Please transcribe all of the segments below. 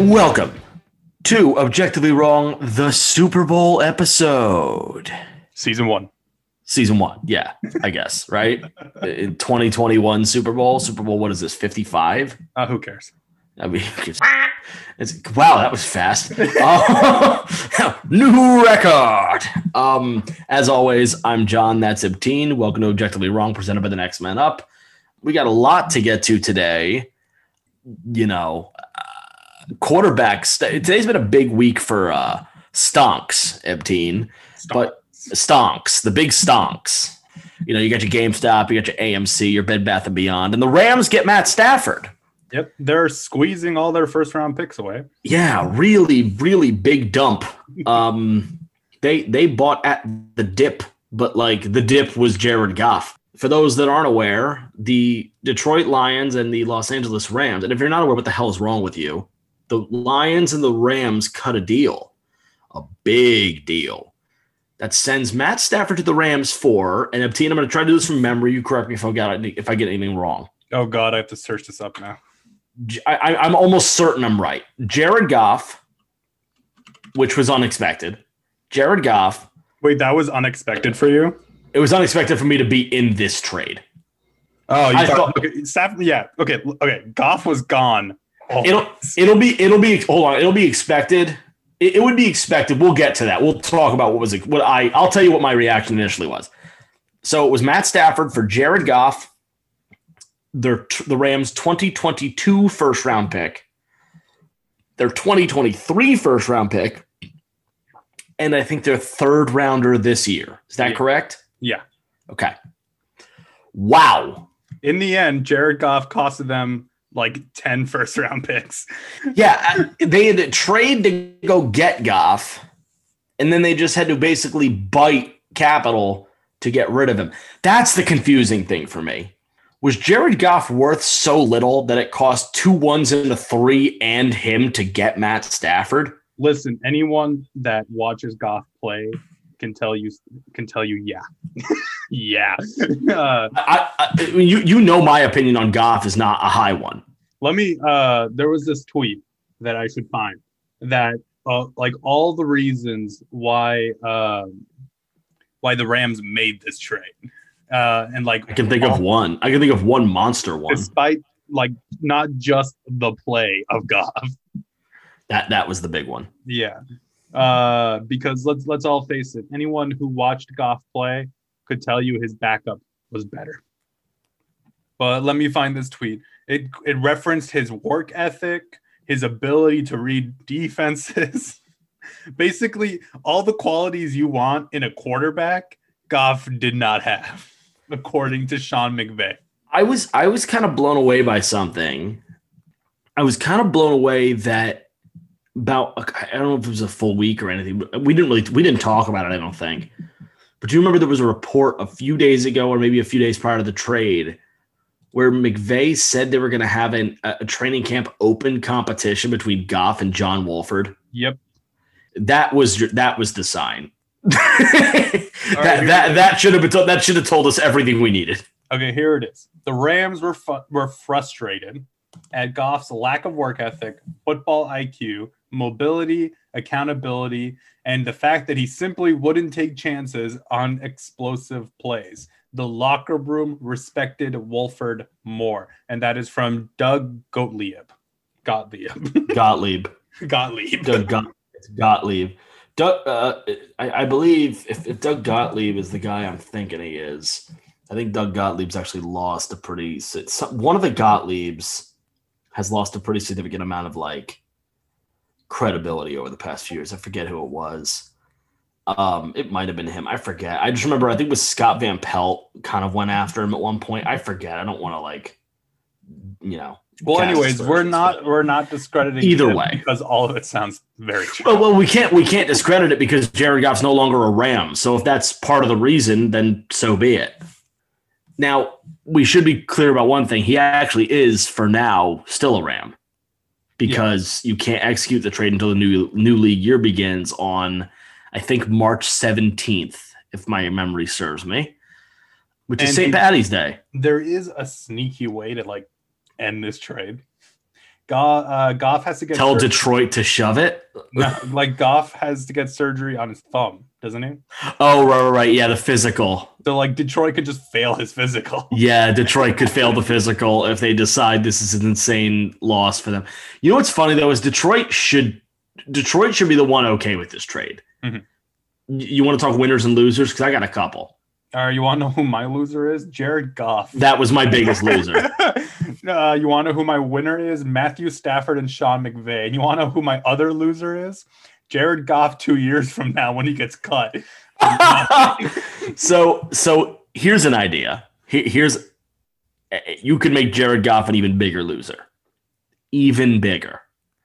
Welcome to Objectively Wrong, the Super Bowl episode. Season one. Season one, yeah, I guess, right? In 2021 Super Bowl, Super Bowl, what is this, 55? Uh, who cares? I mean, it's, wow, that was fast. Uh, new record. Um, as always, I'm John. That's Ibteen. Welcome to Objectively Wrong, presented by the Next Man Up. We got a lot to get to today. You know, quarterbacks. Today's been a big week for uh, stonks, Ibteen, but stonks, the big stonks. You know, you got your GameStop, you got your AMC, your Bed Bath and Beyond, and the Rams get Matt Stafford. Yep, they're squeezing all their first round picks away. Yeah, really, really big dump. Um, they they bought at the dip, but like the dip was Jared Goff. For those that aren't aware, the Detroit Lions and the Los Angeles Rams, and if you're not aware what the hell is wrong with you, the Lions and the Rams cut a deal, a big deal that sends Matt Stafford to the Rams for. And Epteen, I'm going to try to do this from memory. You correct me if I got if I get anything wrong. Oh god, I have to search this up now. I'm almost certain I'm right. Jared Goff, which was unexpected. Jared Goff. Wait, that was unexpected for you? It was unexpected for me to be in this trade. Oh, you I thought, thought- okay, Staff, yeah, okay, okay. Goff was gone. Oh, It'll it'll be it'll be hold on. It'll be expected. It, it would be expected. We'll get to that. We'll talk about what was it. What I I'll tell you what my reaction initially was. So it was Matt Stafford for Jared Goff, their the Rams 2022 first round pick, their 2023 first round pick, and I think their third rounder this year. Is that Yeah. correct? yeah. Okay. Wow. In the end, Jared Goff costed them like 10 first round picks. Yeah, uh, they had to trade to go get Goff, and then they just had to basically bite capital to get rid of him. That's the confusing thing for me. Was Jared Goff worth so little that it cost two ones and a three and him to get Matt Stafford? Listen, anyone that watches Goff play can tell you can tell you yeah. yeah. Uh, I, I, you you know my opinion on Goff is not a high one. Let me uh there was this tweet that i should find that uh, like all the reasons why um why the rams made this trade uh and like I can think of one. I can think of one monster one. despite like not just the play of goff That that was the big one. yeah uh because let's let's all face it anyone who watched goff play could tell you his backup was better but let me find this tweet it it referenced his work ethic his ability to read defenses basically all the qualities you want in a quarterback goff did not have according to sean mcvay I was I was kind of blown away by something. I was kind of blown away that about I don't know if it was a full week or anything. But we didn't really we didn't talk about it. I don't think. But do you remember there was a report a few days ago, or maybe a few days prior to the trade, where McVay said they were going to have an, a training camp open competition between Goff and John Wolford. yep That was that was the sign. that, here that that should have been told, that should have told us everything we needed. Okay, here it is. The Rams were fu- were frustrated at Goff's lack of work ethic, football IQ, mobility, accountability, and the fact that he simply wouldn't take chances on explosive plays. The locker room respected Wolford more, and that is from Doug Gottlieb. Gottlieb. Gottlieb. Gottlieb. Doug it's Gottlieb. Doug, uh, I, I believe if, if Doug Gottlieb is the guy I'm thinking he is, I think Doug Gottlieb's actually lost a pretty. One of the Gottliebs has lost a pretty significant amount of like credibility over the past few years. I forget who it was. Um, it might have been him. I forget. I just remember. I think it was Scott Van Pelt kind of went after him at one point. I forget. I don't want to like, you know. Well, anyways, we're not we're not discrediting Either it way. because all of it sounds very true. Well, well, we can't we can't discredit it because Jared Goff's no longer a Ram. So if that's part of the reason, then so be it. Now we should be clear about one thing: he actually is, for now, still a Ram, because you can't execute the trade until the new new league year begins on, I think March seventeenth, if my memory serves me, which is And St. Patty's Day. there is a sneaky way to like end this trade Goff, uh, Goff has to get Tell sur- Detroit to shove it. No, like Goff has to get surgery on his thumb, doesn't he? Oh, right, right, right. Yeah, the physical. So like Detroit could just fail his physical. Yeah, Detroit could fail the physical if they decide this is an insane loss for them. You know what's funny though is Detroit should Detroit should be the one okay with this trade. Mhm. You want to talk winners and losers because I got a couple. Uh, you want to know who my loser is? Jared Goff. That was my biggest loser. uh, you want to know who my winner is? Matthew Stafford and Sean McVay. And you want to know who my other loser is? Jared Goff two years from now when he gets cut. so so here's an idea. Here's you could make Jared Goff an even bigger loser, even bigger.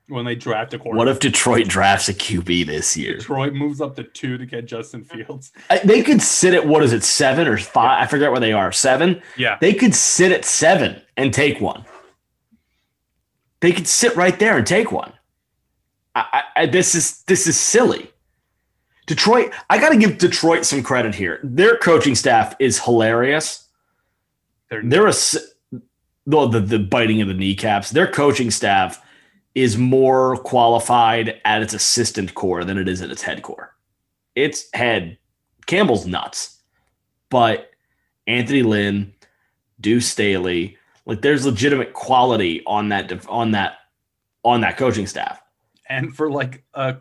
When they draft a quarterback. What if Detroit drafts a QB this year? Detroit moves up to two to get Justin Fields? I- They could sit at what is it, seven or five? I forget where they are. Seven. Yeah. They could sit at seven and take one. They could sit right there and take one. I, I, this is this is silly. Detroit. I got to give Detroit some credit here. Their coaching staff is hilarious. They're, They're a the, the the biting of the kneecaps. Their coaching staff is more qualified at its assistant core than it is at its head core. Its head, Campbell's nuts, but Anthony Lynn, Deuce Staley, like there's legitimate quality on that on that on that coaching staff. and for like a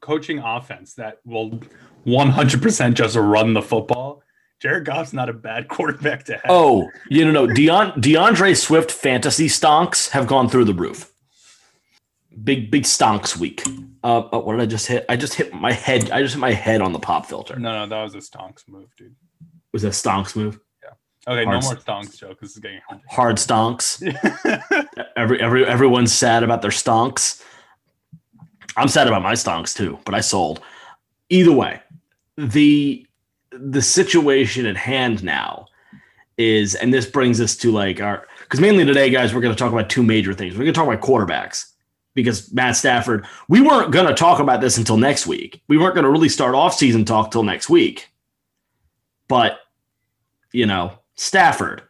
coaching offense that will 100% just run the football, Jared Goff's not a bad quarterback to have. Oh, you know, no, Deon, D'Andre Swift fantasy stonks have gone through the roof. Big, big stonks week. Uh, oh, what did I just hit? I just hit my head. I just hit my head on the pop filter. No, no, that was a stonks move, dude. Was that stonks move? Yeah. Okay, Hard no more stonks, Joe, because this is getting Hard Hard stonks. Every, every, everyone's sad about their stonks. I'm sad about my stonks too, but I sold. Either way, the the situation at hand now is, and this brings us to like our because mainly today, guys, we're going to talk about two major things. We're going to talk about quarterbacks because Matt Stafford. We weren't going to talk about this until next week. We weren't going to really start off season talk till next week. But you know, Stafford.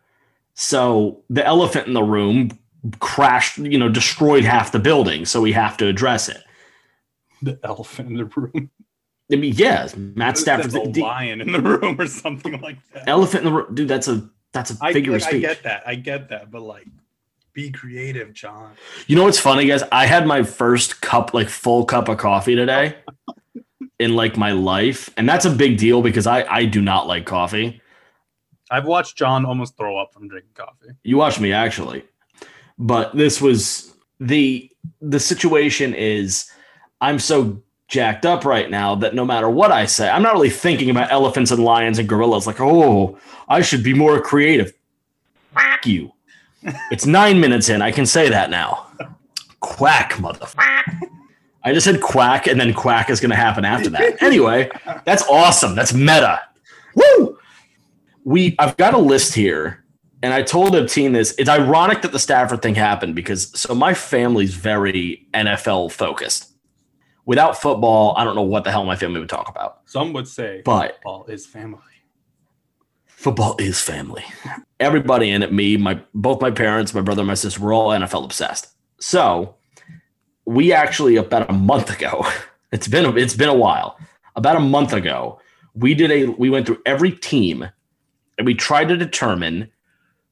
So the elephant in the room crashed, you know, destroyed half the building. So we have to address it. the elephant in the room. I mean, yeah, Matt Stafford's a the, lion in the room or something like that. elephant in the room, dude. That's a that's a I, figure like, of I get that. I get that. But like, be creative, John. You know what's funny, guys? I had my first cup, like full cup of coffee today in like my life, and that's a big deal because I I do not like coffee. I've watched John almost throw up from drinking coffee. You watched me actually, but this was the the situation is I'm so jacked up right now that no matter what I say, I'm not really thinking about elephants and lions and gorillas. Like, oh, I should be more creative. Fuck you. It's nine minutes in. I can say that now. Quack, motherfucker. I just said quack, and then quack is going to happen after that. Anyway, that's awesome. That's meta. Woo! We, I've got a list here and I told the team this. It's ironic that the Stafford thing happened because so my family's very NFL focused. Without football, I don't know what the hell my family would talk about. Some would say But football is family. Football is family. Everybody in it, me, my both my parents, my brother, my sister, we're all NFL obsessed. So we actually about a month ago, it's been it's been a while. About a month ago, we did a we went through every team and we tried to determine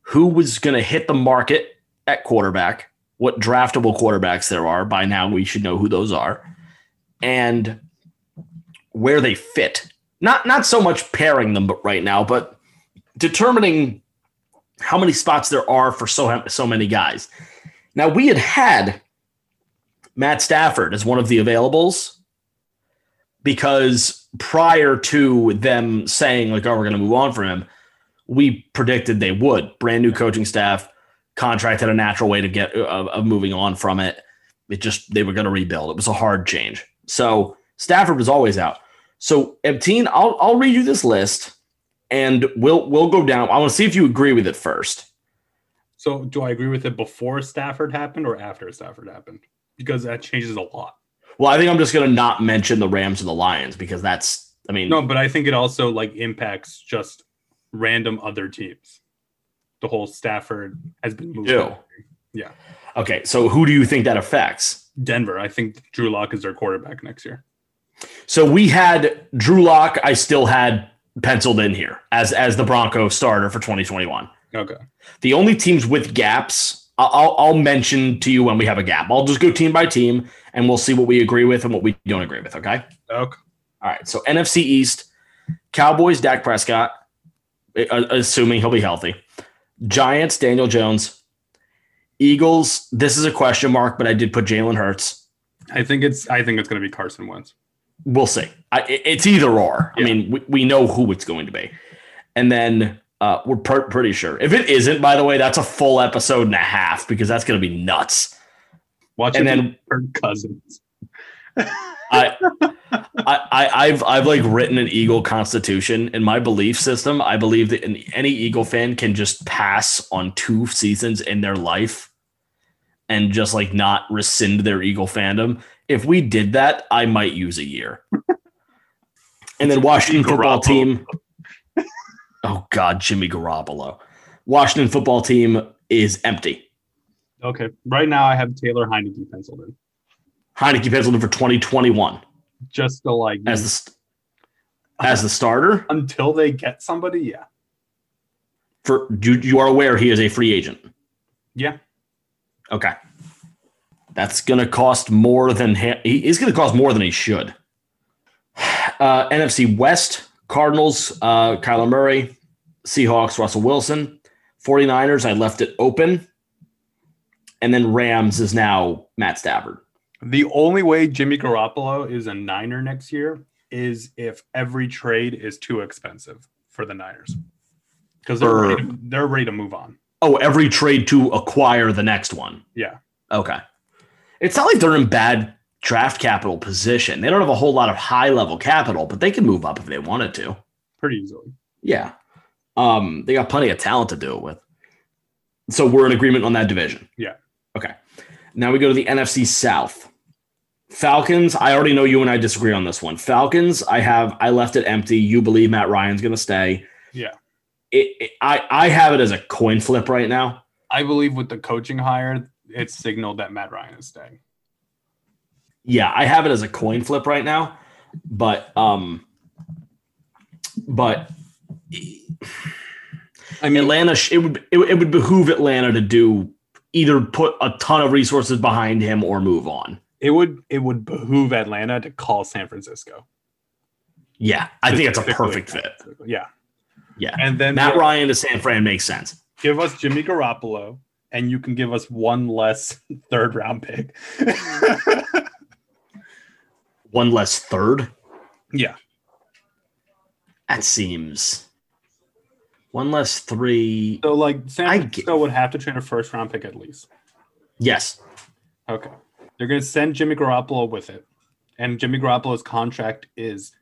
who was going to hit the market at quarterback, what draftable quarterbacks there are. By now, we should know who those are, and where they fit. Not not so much pairing them, but right now, but determining how many spots there are for so so many guys. Now we had had Matt Stafford as one of the availables because prior to them saying like, "Oh, we're going to move on from him," we predicted they would. Brand new coaching staff, contract had a natural way to get uh, of, of moving on from it. It just they were going to rebuild. It was a hard change. So Stafford was always out. So Ebtine, I'll I'll read you this list, and we'll we'll go down. I want to see if you agree with it first. So, do I agree with it before Stafford happened or after Stafford happened? Because that changes a lot. Well, I think I'm just going to not mention the Rams and the Lions because that's. I mean, No, but I think it also like impacts just random other teams. The whole Stafford has been moved. Ew. Yeah. Okay, so who do you think that affects? Denver. I think Drew Lock is their quarterback next year. So we had Drew Lock. I still had penciled in here as as the Bronco starter for 2021. Okay. The only teams with gaps, I'll, I'll, mention to you when we have a gap. I'll just go team by team, and we'll see what we agree with and what we don't agree with. Okay. Okay. All right. So NFC East, Cowboys, Dak Prescott, assuming he'll be healthy. Giants, Daniel Jones. Eagles, this is a question mark, but I did put Jalen Hurts. I think it's I think it's going to be Carson Wentz. We'll see. I, it's either or. I mean, we, we know who it's going to be. And then uh, we're per- pretty sure. If it isn't, by the way, that's a full episode and a half because that's going to be nuts. Watch And then Cousins. I, I, I, I've, I've like written an Eagle constitution in my belief system. I believe that any Eagle fan can just pass on two seasons in their life and just like not rescind their Eagle fandom. If we did that, I might use a year. and then Washington football team. Oh God, Jimmy Garoppolo. Washington football team is empty. Okay. Right now I have Taylor Heinicke penciled in. Heinicke penciled in for 2021 Just to like as the st- as the starter. until they get somebody, yeah. for you, you are aware he is a free agent. Yeah. Okay. That's going to cost more than he, is going to cost more than he should. Uh, NFC West, Cardinals, uh, Kyler Murray, Seahawks, Russell Wilson, 49ers, I left it open. And then Rams is now Matt Stafford. The only way Jimmy Garoppolo is a Niner next year is if every trade is too expensive for the Niners. Because they're, ready to- they're ready to move on. Oh, every trade to acquire the next one. Yeah. Okay. It's not like they're in bad draft capital position. They don't have a whole lot of high level capital, but they can move up if they wanted to. Pretty easily. Yeah. Um, they got plenty of talent to do it with. So we're in agreement on that division. Yeah. Okay. Now we go to the NFC South. Falcons, I already know you and I disagree on this one. Falcons, I have I left it empty. You believe Matt Ryan's going to stay. Yeah. It, it- I I have it as a coin flip right now. I believe with the coaching hire, it's signaled that Matt Ryan is staying. Yeah, I have it as a coin flip right now, but um but I mean, Atlanta it would it, would- it would behoove Atlanta to do either put a ton of resources behind him or move on. it would it would behoove Atlanta to call San Francisco. Yeah, I think it's a perfect fit. Yeah. Yeah. And then Matt Ryan to San Fran makes sense. give us Jimmy Garoppolo, and you can give us one less third round pick. One less third. yeah. That seems one less three. So like San Francisco would have to trade a first round pick at least. Yes. Okay. They're going to send Jimmy Garoppolo with it. And Jimmy Garoppolo's contract is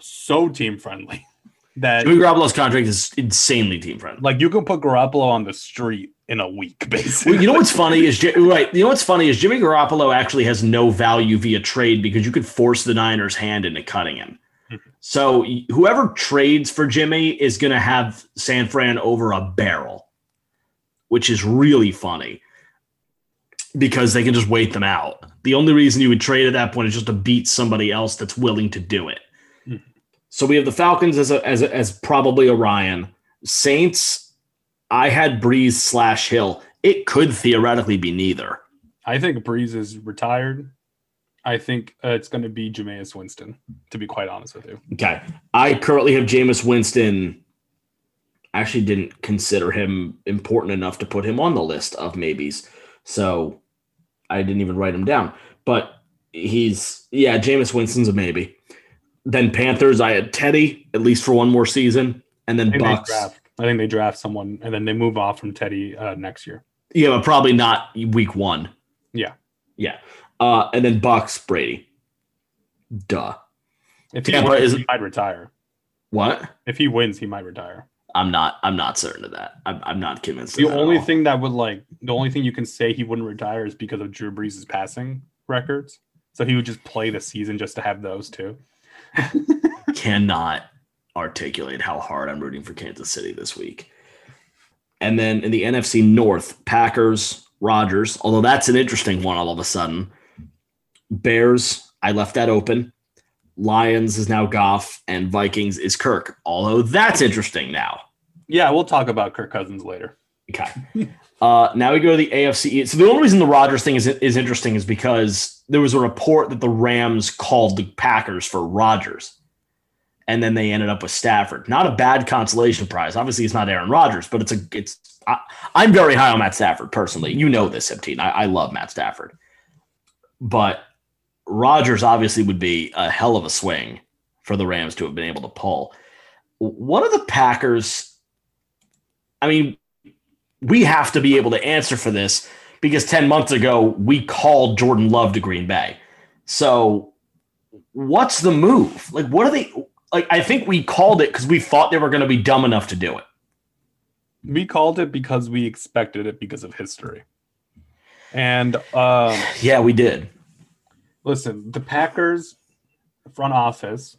so team friendly that Jimmy Garoppolo's contract is insanely team friendly. like you can put Garoppolo on the street in a week, basically. Well, you know what's funny is right. You know what's funny is Jimmy Garoppolo actually has no value via trade because you could force the Niners' hand into cutting him. Mhm. So whoever trades for Jimmy is going to have San Fran over a barrel, which is really funny because they can just wait them out. The only reason you would trade at that point is just to beat somebody else that's willing to do it. So we have the Falcons as a, as a, as probably Orion. Saints I had Brees slash Hill. It could theoretically be neither. I think Brees is retired. I think uh, it's going to be Jameis Winston, to be quite honest with you. Okay. I currently have Jameis Winston. I actually didn't consider him important enough to put him on the list of maybes. So I didn't even write him down. But he's, yeah, Jameis Winston's a maybe. Then Panthers, I had Teddy, at least for one more season. And then I Bucks. I think they draft someone and then they move off from Teddy uh, next year. Yeah, but probably not week one. Yeah. Yeah. Uh, and then Bucks, Brady. Duh. If he Tampa wins, isn't- he might retire. What? If he wins, he might retire. I'm not. I'm not certain of that. I'm, I'm not convinced. The of that at only thing that would like the only thing you can say he wouldn't retire is because of Drew Brees' passing records. So he would just play the season just to have those two. cannot articulate how hard I'm rooting for Kansas City this week. And then in the NFC North, Packers, Rodgers, although that's an interesting one all of a sudden. Bears, I left that open. Lions is now Goff, and Vikings is Kirk. Although that's interesting now. Yeah, we'll talk about Kirk Cousins later. Okay. Uh, now we go to the AFC. So the only reason the Rodgers thing is is interesting is because there was a report that the Rams called the Packers for Rodgers, and then they ended up with Stafford. Not a bad consolation prize. Obviously, it's not Aaron Rodgers, but it's a it's. I, I'm very high on Matt Stafford personally. You know this, Septine. I, I love Matt Stafford, but Rodgers obviously would be a hell of a swing for the Rams to have been able to pull. What are the Packers? I mean, we have to be able to answer for this because 10 months ago we called Jordan Love to Green Bay. So what's the move? Like what are they like I think we called it cuz we thought they were going to be dumb enough to do it. We called it because we expected it because of history. And um yeah, we did. Listen, the Packers front office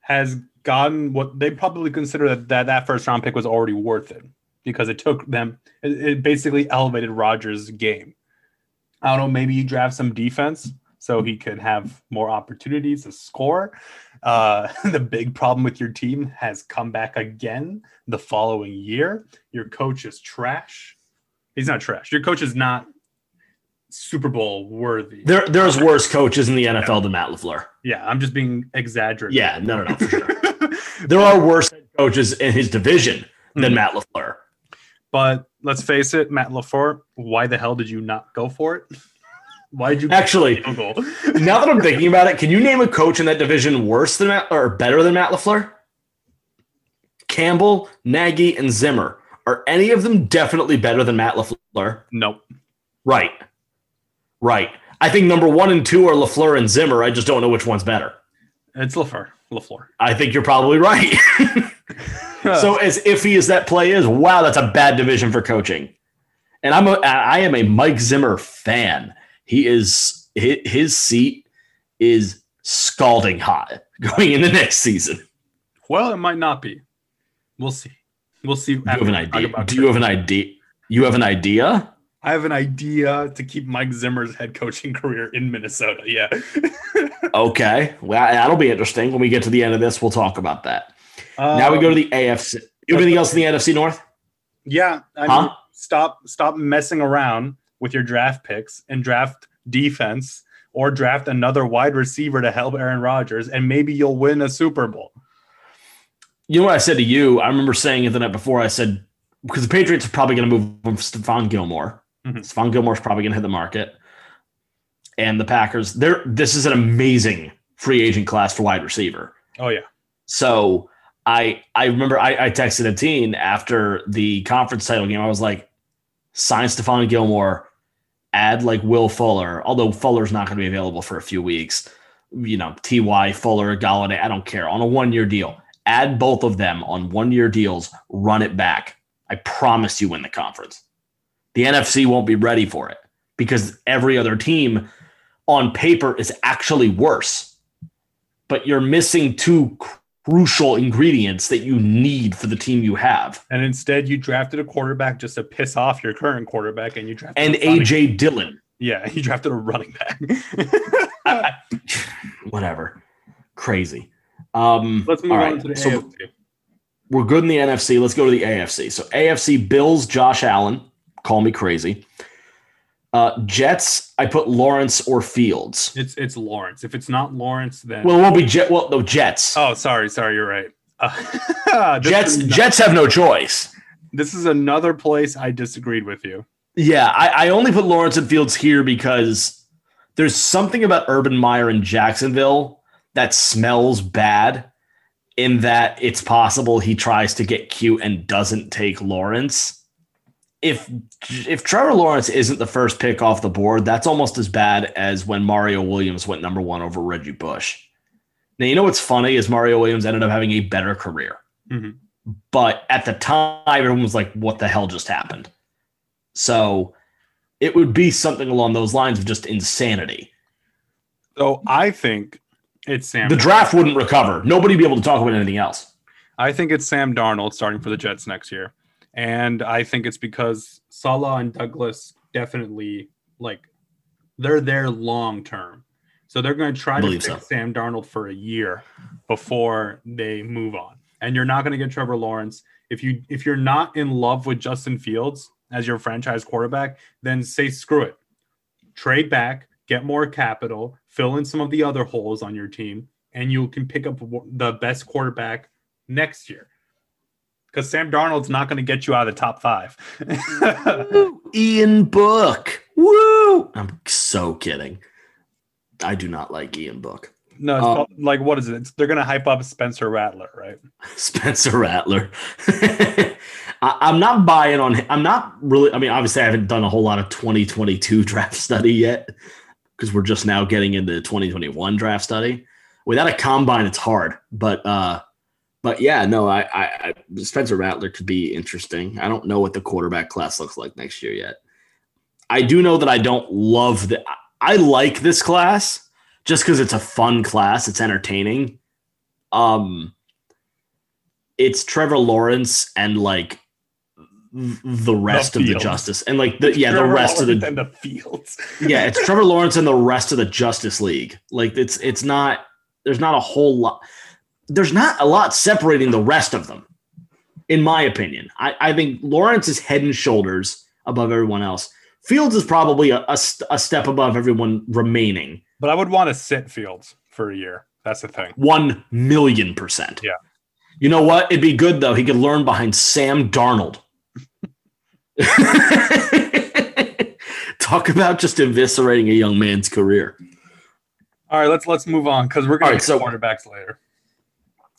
has gotten what they probably consider that that, that first round pick was already worth it because it took them it, it basically elevated Rodgers' game. I don't know, maybe you draft some defense so he could have more opportunities to score. Uh, the big problem with your team has come back again the following year. Your coach is trash. He's not trash. Your coach is not Super Bowl worthy. There, there's worse coaches in the NFL yeah. than Matt LaFleur. Yeah, I'm just being exaggerated. Yeah, no, no, no, for sure. there are worse coaches in his division than mm-hmm. Matt LaFleur. But let's face it, Matt LaFleur, why the hell did you not go for it? why did you actually? now that I'm thinking about it, can you name a coach in that division worse than Matt or better than Matt LaFleur? Campbell, Nagy, and Zimmer. Are any of them definitely better than Matt LaFleur? Nope. Right. Right. I think number one and two are LaFleur and Zimmer. I just don't know which one's better. It's LaFleur. LaFleur. I think you're probably right. so as iffy as that play is, wow, that's a bad division for coaching. And I'm a I am a Mike Zimmer fan. He is his seat is scalding hot going into next season. Well, it might not be. We'll see. We'll see. Do you have an idea? Do you have an idea? You have an idea? I have an idea to keep Mike Zimmer's head coaching career in Minnesota. Yeah. okay. Well, that'll be interesting. When we get to the end of this, we'll talk about that. Um, now we go to the AFC. Anything else in the NFC North? Yeah. I huh? mean, stop stop messing around with your draft picks and draft defense or draft another wide receiver to help Aaron Rodgers, and maybe you'll win a Super Bowl. You know what I said to you? I remember saying it the night before. I said because the Patriots are probably going to move from Stephon Gilmore. Mm-hmm. Stephon Gilmore's probably going to hit the market, and the Packers. They're this is an amazing free agent class for wide receiver. Oh yeah. So I I remember I, I texted a teen after the conference title game. I was like, sign Stephon Gilmore, add like Will Fuller, although Fuller's not going to be available for a few weeks. You know, Ty Fuller, Golladay, I don't care on a one year deal. Add both of them on one year deals. Run it back. I promise you win the conference. The NFC won't be ready for it because every other team on paper is actually worse. But you're missing two crucial ingredients that you need for the team you have. And instead, you drafted a quarterback just to piss off your current quarterback, and you drafted and AJ Dillon. Yeah, you drafted a running back. I, I, whatever, crazy. Um, Let's move on to the so AFC. We're good in the NFC. Let's go to the AFC. So AFC Bills, Josh Allen. Call me crazy. Uh, Jets, I put Lawrence or Fields. It's it's Lawrence. If it's not Lawrence, then well, it won't be Jet. Well, no Jets. Oh, sorry, sorry, you're right. Uh, Jets Jets have no choice. This is another place I disagreed with you. Yeah, I, I only put Lawrence and Fields here because there's something about Urban Meyer in Jacksonville that smells bad. In that it's possible he tries to get cute and doesn't take Lawrence if if Trevor Lawrence isn't the first pick off the board, that's almost as bad as when Mario Williams went number one over Reggie Bush. Now you know what's funny is Mario Williams ended up having a better career, mm-hmm. but at the time everyone was like, "What the hell just happened?" So it would be something along those lines of just insanity. So I think it's Sam. The draft wouldn't recover. Nobody would be able to talk about anything else. I think it's Sam Darnold starting for the Jets next year. And I think it's because Salah and Douglas definitely like they're there long term. So they're going to try to fix so. Sam Darnold for a year before they move on. And you're not going to get Trevor Lawrence if you if you're not in love with Justin Fields as your franchise quarterback, then say screw it. Trade back, get more capital, fill in some of the other holes on your team, and you can pick up the best quarterback next year. Because Sam Darnold's not going to get you out of the top five. Ian Book. Woo! I'm so kidding. I do not like Ian Book. no, it's Um, called, like what is it? It's, they're going to hype up Spencer Rattler, right? Spencer Rattler. I, I'm not buying on. I'm not really. I mean, obviously, I haven't done a whole lot of 2022 draft study yet because we're just now getting into 2021 draft study. Without a combine, it's hard. But uh, but yeah, no, I, I, I Spencer Rattler could be interesting. I don't know what the quarterback class looks like next year yet. I do know that I don't love the. I like this class just because it's a fun class. It's entertaining. Um, it's Trevor Lawrence and like the rest of the. Justice and like the yeah the Trevor rest of the and the fields. yeah it's Trevor Lawrence and the rest of the Justice League. Like it's it's not there's not a whole lot there's not a lot separating the rest of them, in my opinion. I, I think Lawrence is head and shoulders above everyone else. Fields is probably a, a, a step above everyone remaining. But I would want to sit Fields for a year. That's the thing. One million percent. Yeah. You know what? It'd be good though. He could learn behind Sam Darnold. Talk about just eviscerating a young man's career. All right, let's let's move on because we're going right, to so- quarterbacks later.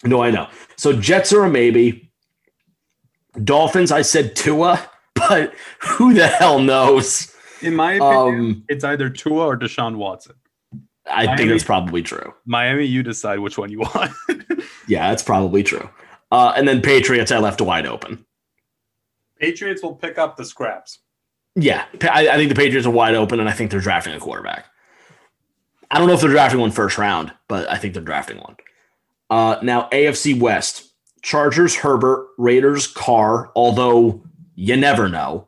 No, I know. So Jets are a maybe. Dolphins, I said Tua, but who the hell knows? In my opinion, Um, it's either Tua or Deshaun Watson. I think Miami- that's probably true. Miami, you decide which one you want. Yeah, that's probably true. Uh, and then Patriots, I left wide open. Patriots will pick up the scraps. Yeah, I, I think the Patriots are wide open, and I think they're drafting a quarterback. I don't know if they're drafting one first round, but I think they're drafting one. Uh, now, AFC West Chargers, Herbert, Raiders, Carr, although you never know.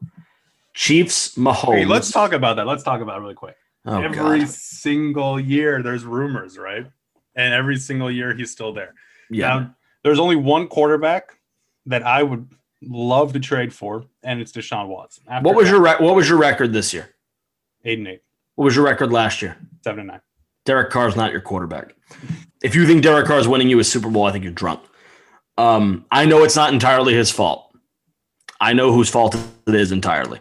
Chiefs, Mahomes. Hey, let's talk about that. Let's talk about it really quick. Oh, every God. single year, there's rumors, right? And every single year, he's still there. Yeah. Now, there's only one quarterback that I would love to trade for, and it's Deshaun Watson. After What was that, your rec- what was your record this year? eight and eight, What was your record last year? seven and nine? Derek Carr's not your quarterback. If you think Derek Carr's winning you a Super Bowl, I think you're drunk. Um, I know it's not entirely his fault. I know whose fault it is entirely.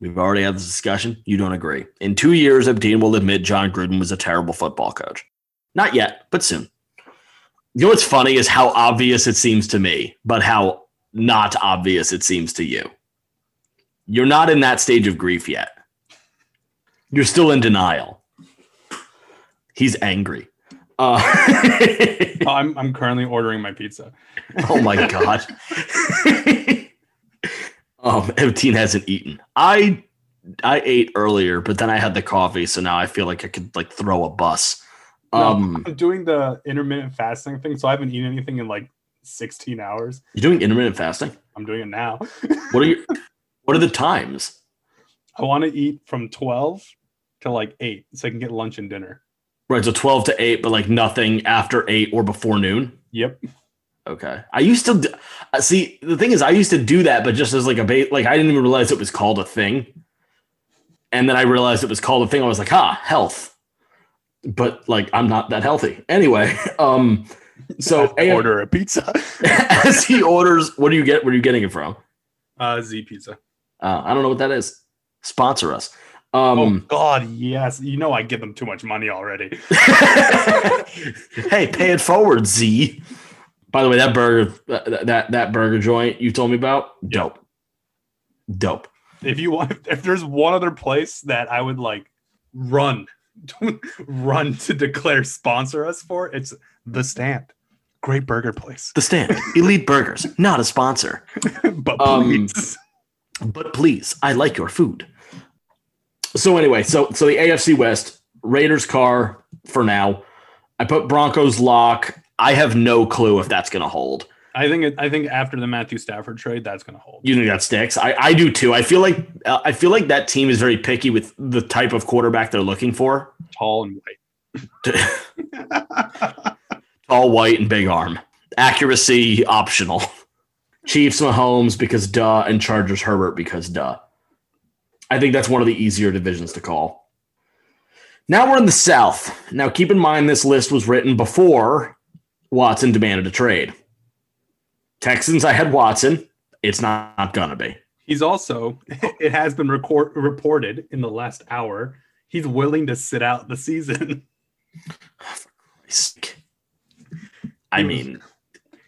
We've already had this discussion. You don't agree. In two years, Abdeen will admit Jon Gruden was a terrible football coach. Not yet, but soon. You know what's funny is how obvious it seems to me, but how not obvious it seems to you. You're not in that stage of grief yet. You're still in denial. He's angry. Uh, Oh, I'm I'm currently ordering my pizza. oh my god. um, hasn't eaten. I I ate earlier, but then I had the coffee, so now I feel like I could like throw a bus. No, Um, I'm doing the intermittent fasting thing, so I haven't eaten anything in like 16 hours. you're doing intermittent fasting. I'm doing it now. What are you? What are the times? I want to eat from 12 to like 8 so I can get lunch and dinner. Right, so twelve to eight, but like nothing after eight or before noon. Yep. Okay, I used to do, uh, see. The thing is, I used to do that, but just as like a bait. Like I didn't even realize it was called a thing, and then I realized it was called a thing. I was like, ah, health. But like, I'm not that healthy anyway. Um, so AM order a pizza. as he orders, what do you get? Where are you getting it from? Uh, Z pizza. Uh, I don't know what that is. Sponsor us. Oh Um, God, yes. You know I give them too much money already. hey, pay it forward, Z. By the way, that burger, that that, that burger joint you told me about, dope, dope. If you want, if there's one other place that I would like run, run to declare sponsor us for, it's the Stand. Great burger place. The Stand, Elite Burgers, not a sponsor, but Um, please, but please, I like your food. So anyway, so so the AFC West, Raiders Carr for now. I put Broncos lock. I have no clue if that's going to hold. I think it, I think after the Matthew Stafford trade, that's going to hold. You think that sticks? I, I do too. I feel like uh, I feel like that team is very picky with the type of quarterback they're looking for. Tall and white. Tall, white, and big arm. Accuracy optional. Chiefs Mahomes because duh, and Chargers Herbert because duh. I think that's one of the easier divisions to call. Now we're in the South. Now keep in mind this list was written before Watson demanded a trade. Texans, I had Watson. It's not, not gonna be. He's also, it has been record, reported in the last hour, he's willing to sit out the season. I mean,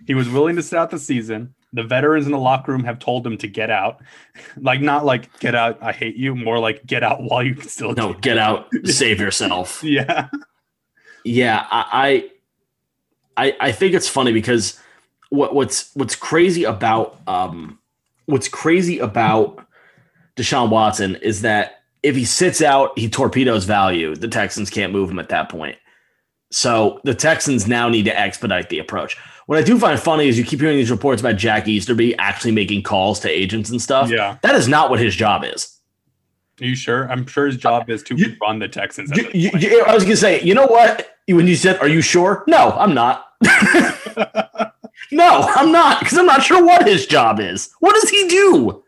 he was willing to sit out the season. The veterans in the locker room have told him to get out. Like, not like get out, I hate you, more like get out while you can still no, get out, save yourself. yeah. Yeah, I, I I think it's funny because what what's what's crazy about um what's crazy about Deshaun Watson is that if he sits out, he torpedoes value. The Texans can't move him at that point. So the Texans now need to expedite the approach. What I do find funny is you keep hearing these reports about Jack Easterby actually making calls to agents and stuff. Yeah. That is not what his job is. Are you sure? I'm sure his job is to You- run the Texans. You- you- I was gonna say, you know what? When you said, "Are you sure?" No, I'm not. no, I'm not because I'm not sure what his job is. What does he do?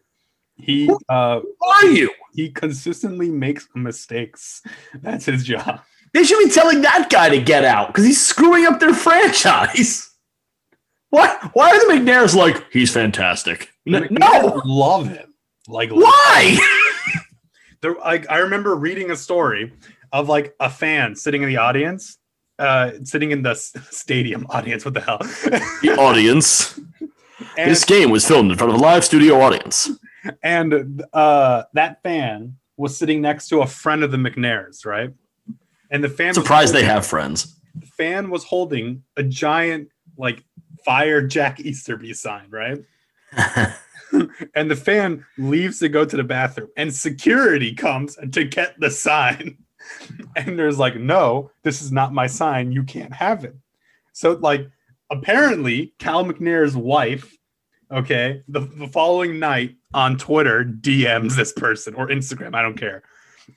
he uh Who are you? he consistently makes mistakes. That's his job. They should be telling that guy to get out because he's screwing up their franchise. Why? Why are the McNairs like he's fantastic? N- no, love him. Like why? there like I remember reading a story of like a fan sitting in the audience, uh sitting in the stadium audience. What the hell? the audience. and This game was filmed in front of a live studio audience. and uh that fan was sitting next to a friend of the McNairs, right? And the fan Surprised they have friends. the fan was holding a giant like fire Jack Easterby sign, right? and the fan leaves to go to the bathroom and security comes to get the sign. And there's like no this is not my sign. You can't have it. So like apparently cal mcnair's wife okay the, the following night on twitter dms this person or instagram i don't care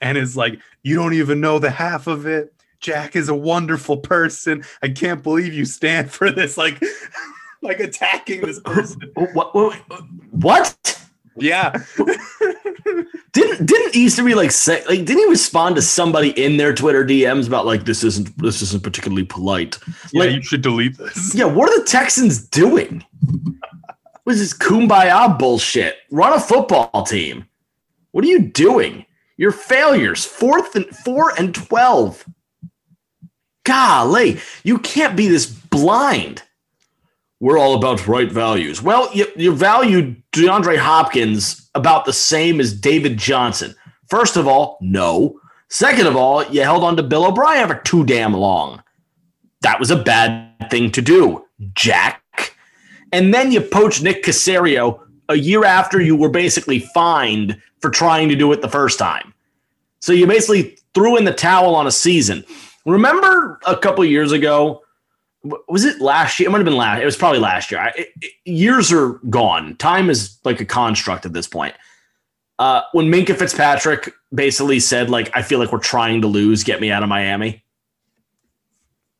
and is like you don't even know the half of it jack is a wonderful person i can't believe you stand for this like like attacking this person what, what? What? yeah Didn't didn't Easterby like say like didn't he respond to somebody in their Twitter DMs about like this isn't this isn't particularly polite? Yeah, Like- you should delete this. Yeah, what are the Texans doing? What is this kumbaya bullshit? Run a football team. What are you doing? You're failures. Fourth and four and twelve. Golly, you can't be this blind. We're all about right values. Well, you, you valued DeAndre Hopkins about the same as David Johnson. First of all, no. Second of all, you held on to Bill O'Brien for too damn long. That was a bad thing to do, Jack. And then you poached Nick Caserio a year after you were basically fined for trying to do it the first time. So you basically threw in the towel on a season. Remember a couple years ago? Was it last year? It might have been last. It was probably last year. I, it- it- years are gone. Time is like a construct at this point. Uh, when Minkah Fitzpatrick basically said, "Like I feel like we're trying to lose. Get me out of Miami."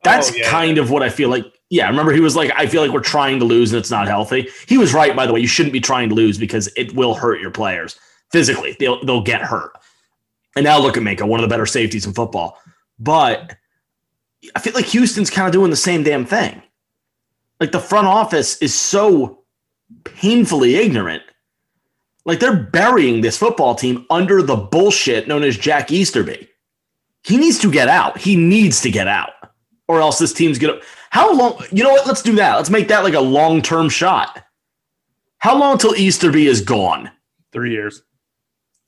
That's Oh, yeah, kind of what I feel like. Yeah, remember he was like, I feel like we're trying to lose and it's not healthy. He was right, by the way. You shouldn't be trying to lose because it will hurt your players physically. They'll they'll get hurt. And now look at Minkah, one of the better safeties in football. But I feel like Houston's kind of doing the same damn thing. Like the front office is so painfully ignorant. Like they're burying this football team under the bullshit known as Jack Easterby. He needs to get out. He needs to get out or else this team's gonna. How long? You know what? Let's do that. Let's make that like a long term shot. How long until Easterby is gone? Three years.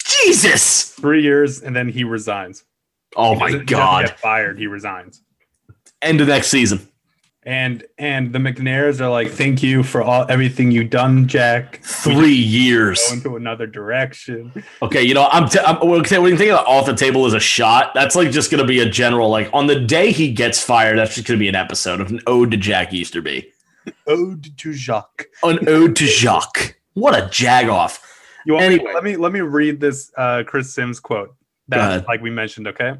Jesus! Three years, and then he resigns. Oh my doesn't- he doesn't god! Get fired. He resigns. End of next season. And and the McNairs are like, thank you for all everything you've done, Jack. Three years. Go into another direction. Okay, you know I'm. T- I'm okay, what you think of off the table is a shot. That's like just gonna be a general like on the day he gets fired. That's just gonna be an episode of an ode to Jack Easterby. Ode to Jacques. An ode to Jacques. What a jag off. You want me- Anyway. let me let me read this uh, Chris Simms quote. That like we mentioned, okay?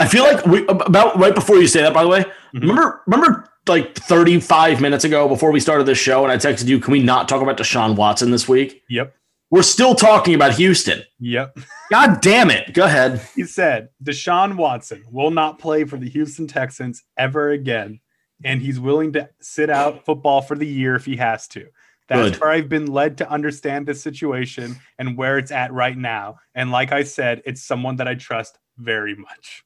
I feel like we about right before you say that, by the way, Mhm. remember remember like 35 minutes ago before we started this show, and I texted you, can we not talk about Deshaun Watson this week? Yep. We're still talking about Houston. Yep. God damn it. Go ahead. He said Deshaun Watson will not play for the Houston Texans ever again, and he's willing to sit out football for the year if he has to. That's Good. where I've been led to understand this situation and where it's at right now. And like I said, it's someone that I trust very much.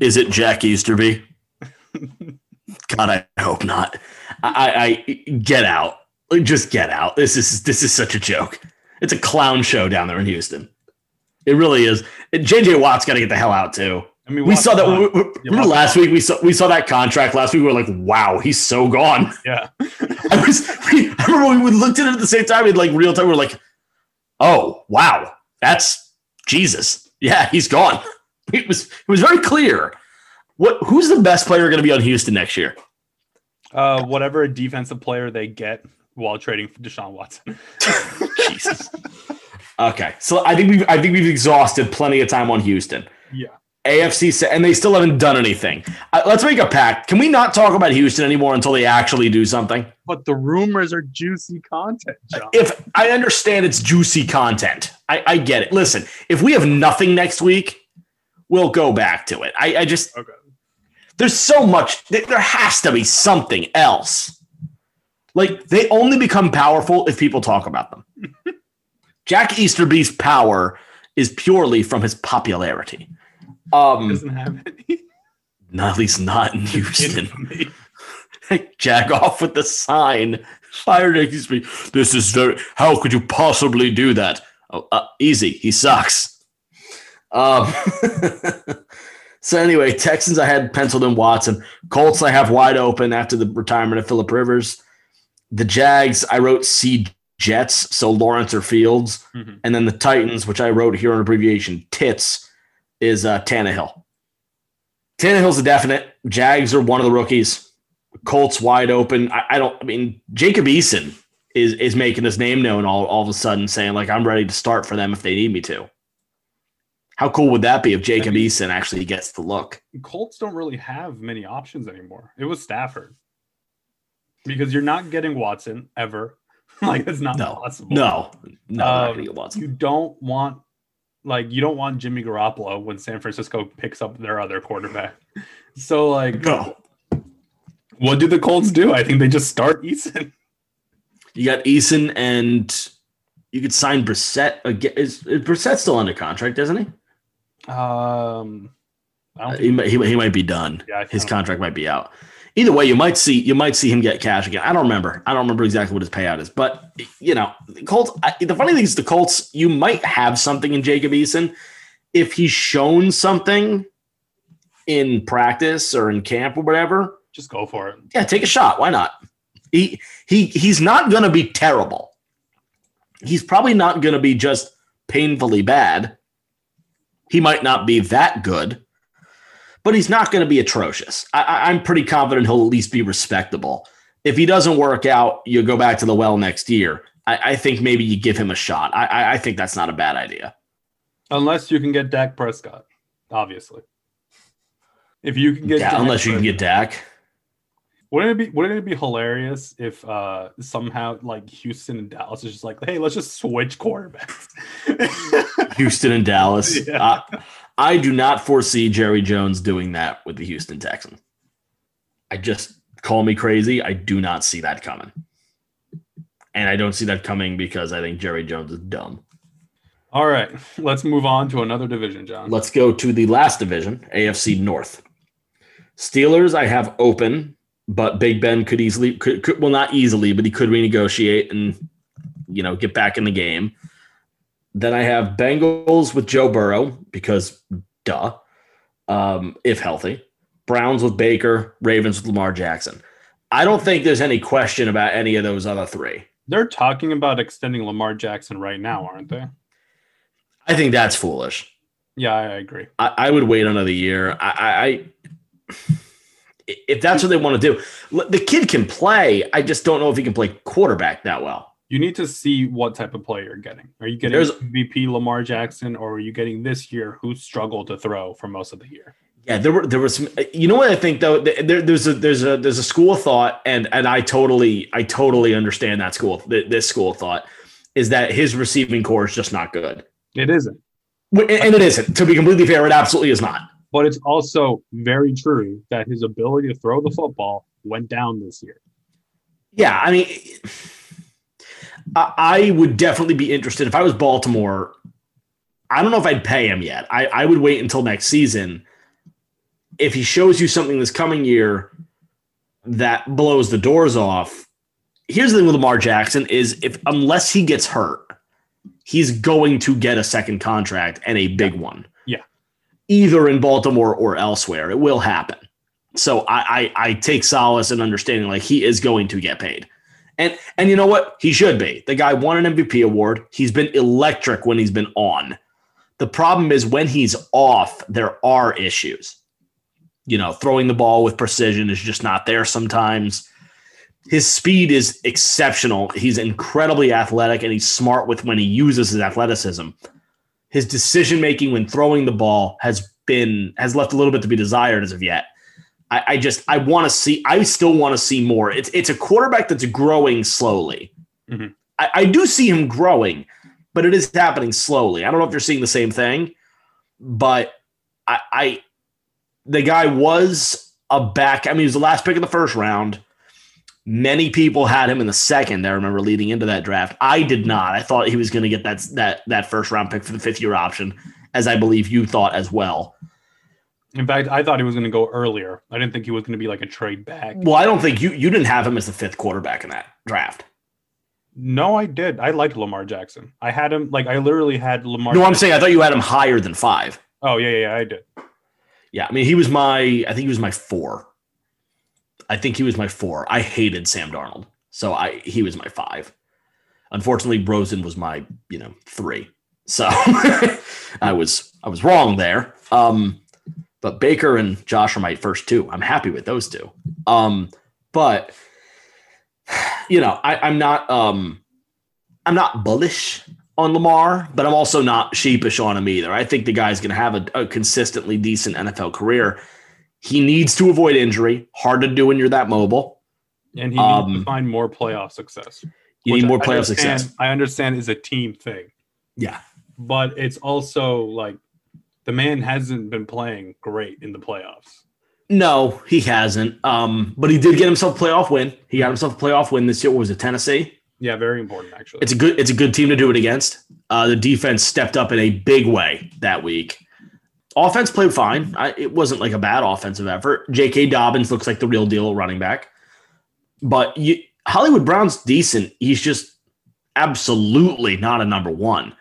Is it Jack Easterby? God, I hope not. I, I, I get out. Just get out. This is this is such a joke. It's a clown show down there in Houston. It really is. JJ Watt's got to get the hell out too. I mean, We saw that. we- we- remember last week we saw we saw that contract last week. We were like, wow, he's so gone. yeah. I was. We, I remember when we looked at it at the same time in like real time. We are like, oh wow, that's Jesus. Yeah, he's gone. It was it was very clear. What who's the best player going to be on Houston next year? Uh, whatever defensive player they get while trading for Deshaun Watson. Jesus. Okay, so I think we've I think we've exhausted plenty of time on Houston. Yeah. AFC, and they still haven't done anything. Uh, let's make a pact. Can we not talk about Houston anymore until they actually do something? But the rumors are juicy content, John. If I understand it's juicy content, I, I get it. Listen, if we have nothing next week, we'll go back to it. I, I just Okay. there's so much. There there has to be something else. Like they only become powerful if people talk about them. Jack Easterby's power is purely from his popularity. Um, Doesn't have any not at least not in Houston. Jack off with the sign. Fire excuse me. This is very. How could you possibly do that? Oh, uh, easy. He sucks. Um. so anyway, Texans I had penciled in Watson. Colts I have wide open after the retirement of Philip Rivers. The Jags I wrote C Jets, so Lawrence or Fields, Mhm. and then the Titans, which I wrote here in abbreviation Tits, is uh, Tannehill. Tannehill's a definite. Jags are one of the rookies. Colts wide open. I, I don't. I mean, Jacob Eason is is making his name known all, all of a sudden, saying like I'm ready to start for them if they need me to. How cool would that be if Jacob mean- Eason actually gets the look? Colts don't really have many options anymore. It was Stafford. Because you're not getting Watson ever. like it's not No, possible. No, no, Um. You don't want like you don't want Jimmy Garoppolo when San Francisco picks up their other quarterback. So like No, what do the Colts do? I think they just start Eason. you got Eason, and you could sign Brissett again. Is, is Brissett still under contract? Isn't he? Um I don't Uh, he, might- he, he might be done. yeah, his contract might be out. Either way, you might see you might see him get cash again. I don't remember. I don't remember exactly what his payout is, but you know, the Colts. I, the funny thing is, the Colts. You might have something in Jacob Eason if he's shown something in practice or in camp or whatever. just go for it. Yeah, take a shot. Why not? He he he's not going to be terrible. He's probably not going to be just painfully bad. He might not be that good, but he's not going to be atrocious. I, I'm pretty confident he'll at least be respectable. If he doesn't work out, you go back to the well next year. I, I think maybe you give him a shot. I, I, I think that's not a bad idea. Unless you can get Dak Prescott, obviously. If you can get Yeah, Dak unless you can get Dak. Wouldn't it be wouldn't it be hilarious if uh somehow like Houston and Dallas is just like, hey, let's just switch quarterbacks. Houston and Dallas. Yeah. Uh, I do not foresee Jerry Jones doing that with the Houston Texans. I just call me crazy. I do not see that coming. And I don't see that coming because I think Jerry Jones is dumb. All right, let's move on to another division, John. Let's go to the last division, AFC North. Steelers, I have open, but Big Ben could easily, could, could well, not easily, but he could renegotiate and, you know, get back in the game. Then I have Bengals with Joe Burrow because, duh, um, if healthy. Browns with Baker, Ravens with Lamar Jackson. I don't think there's any question about any of those other three. They're talking about extending Lamar Jackson right now, aren't they? I think that's foolish. Yeah, I agree. I, I would wait another year. I, I, I if that's what they want to do, the kid can play. I just don't know if he can play quarterback that well. You need to see what type of player you're getting. Are you getting There's- VP Lamar Jackson, or are you getting this year who struggled to throw for most of the year? Yeah, there were there was some. You know what I think though? There, there's a there's a there's a school of thought, and and I totally I totally understand that school. th- This school of thought is that his receiving corps is just not good, It isn't. And it isn't. To be completely fair, it absolutely is not. But it's also very true that his ability to throw the football went down this year. Yeah, I mean, I, would definitely be interested if I was Baltimore. I don't know if I'd pay him yet. I, I would wait until next season. If he shows you something this coming year that blows the doors off, here's the thing with Lamar Jackson is if unless he gets hurt, he's going to get a second contract and a big one. Yeah. Either in Baltimore or elsewhere. It will happen. So I, I I take solace in understanding like he is going to get paid. And and you know what? He should be. The guy won an MVP award. He's been electric when he's been on. The problem is when he's off, there are issues. You know, throwing the ball with precision is just not there sometimes. His speed is exceptional. He's incredibly athletic and he's smart with when he uses his athleticism. His decision making when throwing the ball has been has left a little bit to be desired as of yet. I, I just I want to see. I still want to see more. It's it's a quarterback that's growing slowly. Mhm. I, I do see him growing, but it is happening slowly. I don't know if you're seeing the same thing, but I, I the guy was a back. I mean, he was the last pick of the first round. Many people had him in the second. I remember leading into that draft. I did not. I thought he was going to get that that that first round pick for the fifth year option, as I believe you thought as well. In fact, I thought he was going to go earlier. I didn't think he was going to be like a trade back. Well, I don't think you you didn't have him as the fifth quarterback in that draft. No, I did. I liked Lamar Jackson. I had him like I literally had Lamar. No, I'm saying I thought you had him higher than five. Oh yeah, yeah, yeah, I did. Yeah, I mean he was my I think he was my four. I think he was my four. I hated Sam Darnold, so I he was my five. Unfortunately, Rosen was my you know three. So I was I was wrong there. Um, but Baker and Josh are my first two. I'm happy with those two. Um, but you know I, I'm not um, I'm not bullish on Lamar, but I'm also not sheepish on him either. I think the guy's going to have a, a consistently decent NFL career. He needs to avoid injury. Hard to do when you're that mobile. And he needs to Um, find more playoff success. You need more playoff success. I understand is a team thing, Yeah. but it's also like the man hasn't been playing great in the playoffs. No, he hasn't. Um, but he did get himself a playoff win. He got himself a playoff win this year. What was it, Tennessee? Yeah, very important actually. It's a good it's a good team to do it against. Uh, the defense stepped up in a big way that week. Offense played fine. I, it wasn't like a bad offensive effort. J.K. Dobbins looks like the real deal running back. But you, Hollywood Brown's decent. He's just absolutely not a number one.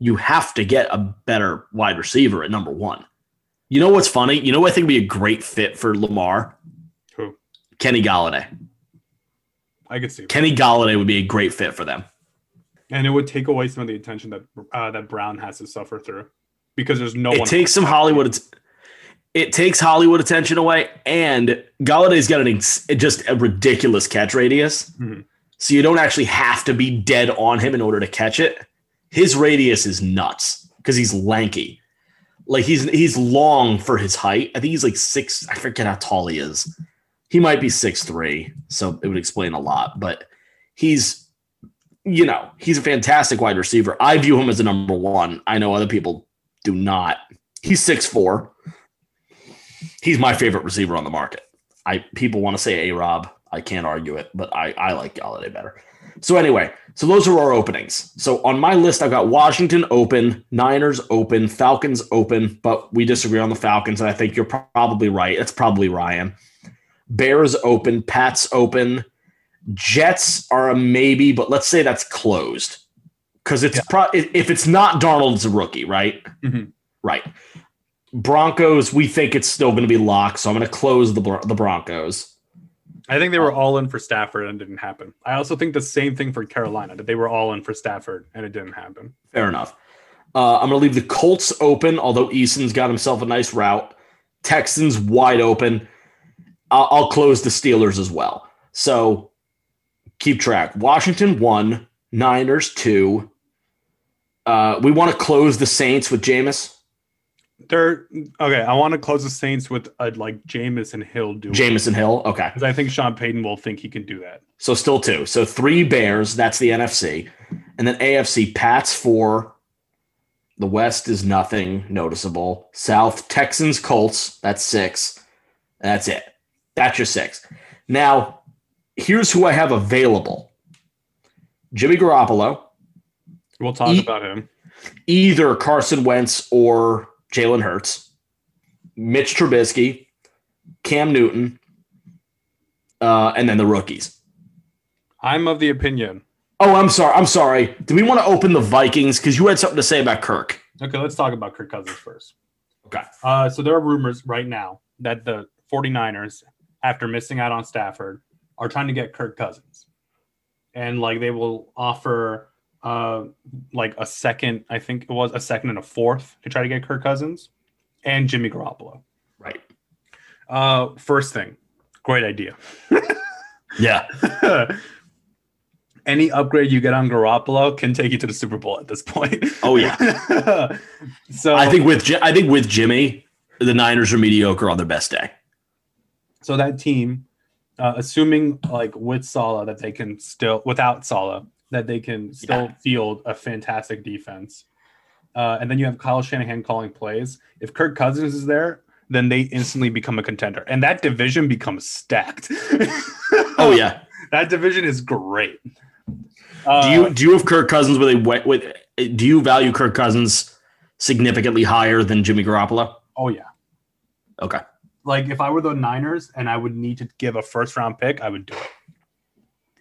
You have to get a better wide receiver at number one. You know what's funny? You know what I think would be a great fit for Lamar? Who? Kenny Golladay. I could see, that. Kenny Golladay would be a great fit for them. and it would take away some of the attention that uh, that Brown has to suffer through because there's no it one. takes some Hollywood. It takes Hollywood attention away, and Golladay's got an ex- just a ridiculous catch radius, Mhm. so you don't actually have to be dead on him in order to catch it. His radius is nuts because he's lanky, like he's he's long for his height. I think he's like six. I forget how tall he is. He might be six three, so it would explain a lot. But he's, you know, he's a fantastic wide receiver. I view him as a number one. I know other people do not. He's six four. He's my favorite receiver on the market. I people want to say A Rob. I can't argue it, but I, I like Golladay better. So anyway, so those are our openings. So on my list, I've got Washington open, Niners open, Falcons open, but we disagree on the Falcons, and I think you're probably right. It's probably Ryan. Bears open, Pats open, Jets are a maybe, but let's say that's closed because it's Yeah. pro- if it's not Donald's a rookie, right? Mhm. Right. Broncos, we think it's still going to be locked, so I'm going to close the the Broncos. I think they were all in for Stafford and it didn't happen. I also think the same thing for Carolina that they were all in for Stafford and it didn't happen. Fair enough. Uh, I'm going to leave the Colts open, although Eason's got himself a nice route. Texans wide open. I'll, I'll close the Steelers as well. So keep track. Washington one, Niners two. Uh, we want to close the Saints with Jameis. They're okay. I want to close the Saints with a, like Jameis and Hill do Jamison Hill. Okay. because I think Sean Payton will think he can do that. So still two. So three Bears. That's the NFC. And then AFC Pats four. The West is nothing noticeable. South Texans Colts. That's six. That's it. That's your six. Now, here's who I have available Jimmy Garoppolo, We'll talk E- about him. either Carson Wentz or Jalen Hurts, Mitch Trubisky, Cam Newton, uh, and then the rookies. I'm of the opinion. Oh, I'm sorry. I'm sorry. Do we want to open the Vikings? Because you had something to say about Kirk. Okay, let's talk about Kirk Cousins first. Okay. Uh, so there are rumors right now that the 49ers, after missing out on Stafford, are trying to get Kirk Cousins. And like they will offer uh like a second, I think it was a second and a fourth to try to get Kirk Cousins and Jimmy Garoppolo. Right. Uh first thing, great idea. Yeah. Any upgrade you get on Garoppolo can take you to the Super Bowl at this point. Oh yeah. so I think with I think with Jimmy, the Niners are mediocre on their best day. So that team, uh, assuming like with Saleh that they can still without Saleh that they can still Yeah. field a fantastic defense, uh, and then you have Kyle Shanahan calling plays. If Kirk Cousins is there, then they instantly become a contender, and that division becomes stacked. Oh yeah. that division is great. Uh, Do you do you have Kirk Cousins with a wet with? Do you value Kirk Cousins significantly higher than Jimmy Garoppolo? Oh yeah. Okay. Like if I were the Niners and I would need to give a first round pick, I would do it.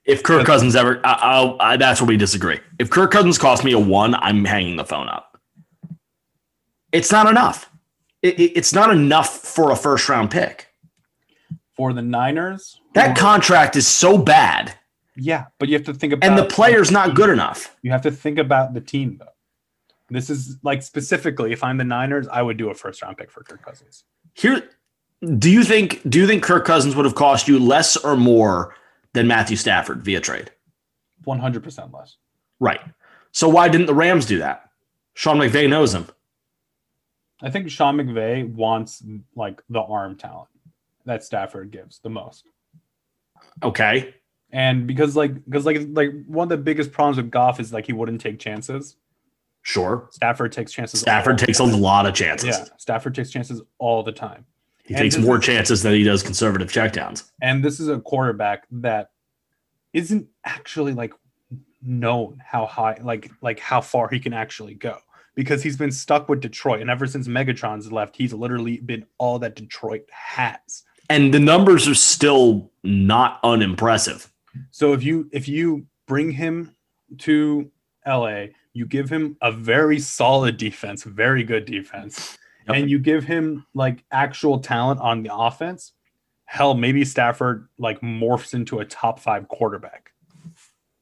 If Kirk Cousins ever, I, I'll, I, that's where we disagree. If Kirk Cousins cost me a one, I'm hanging the phone up. It's not enough. It, it- it's not enough for a first round pick. For the Niners, That contract is so bad, yeah, but you have to think about and the player's not good enough. You have to think about the team though. This is like specifically, if I'm the Niners, I would do a first round pick for Kirk Cousins. Here, do you think do you think Kirk Cousins would have cost you less or more than Matthew Stafford via trade? 100% less. Right. So why didn't the Rams do that? Sean McVay knows him. I think Sean McVay wants like the arm talent that Stafford gives the most. Okay. And because like because like like one of the biggest problems with Goff is like he wouldn't take chances. Sure. Stafford takes chances. Stafford takes a lot of chances. Yeah, Stafford takes chances all the time. He And takes more is- chances than he does conservative checkdowns. And this is a quarterback that isn't actually like known how high, like like how far he can actually go because he's been stuck with Detroit, and ever since Megatron's left, he's literally been all that Detroit has. And the numbers are still not unimpressive. So if you if you bring him to LA, you give him a very solid defense, very good defense, Yep. and you give him like actual talent on the offense. Hell, maybe Stafford like morphs into a top five quarterback.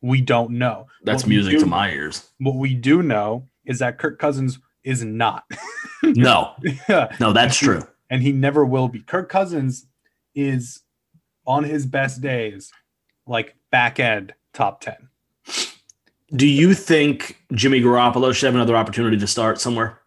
We don't know. That's What music do- to my ears. What we do know is that Kirk Cousins is not, No, no, that's true. and he never will be. Kirk Cousins is on his best days, like back end top ten. Do you think Jimmy Garoppolo should have another opportunity to start somewhere?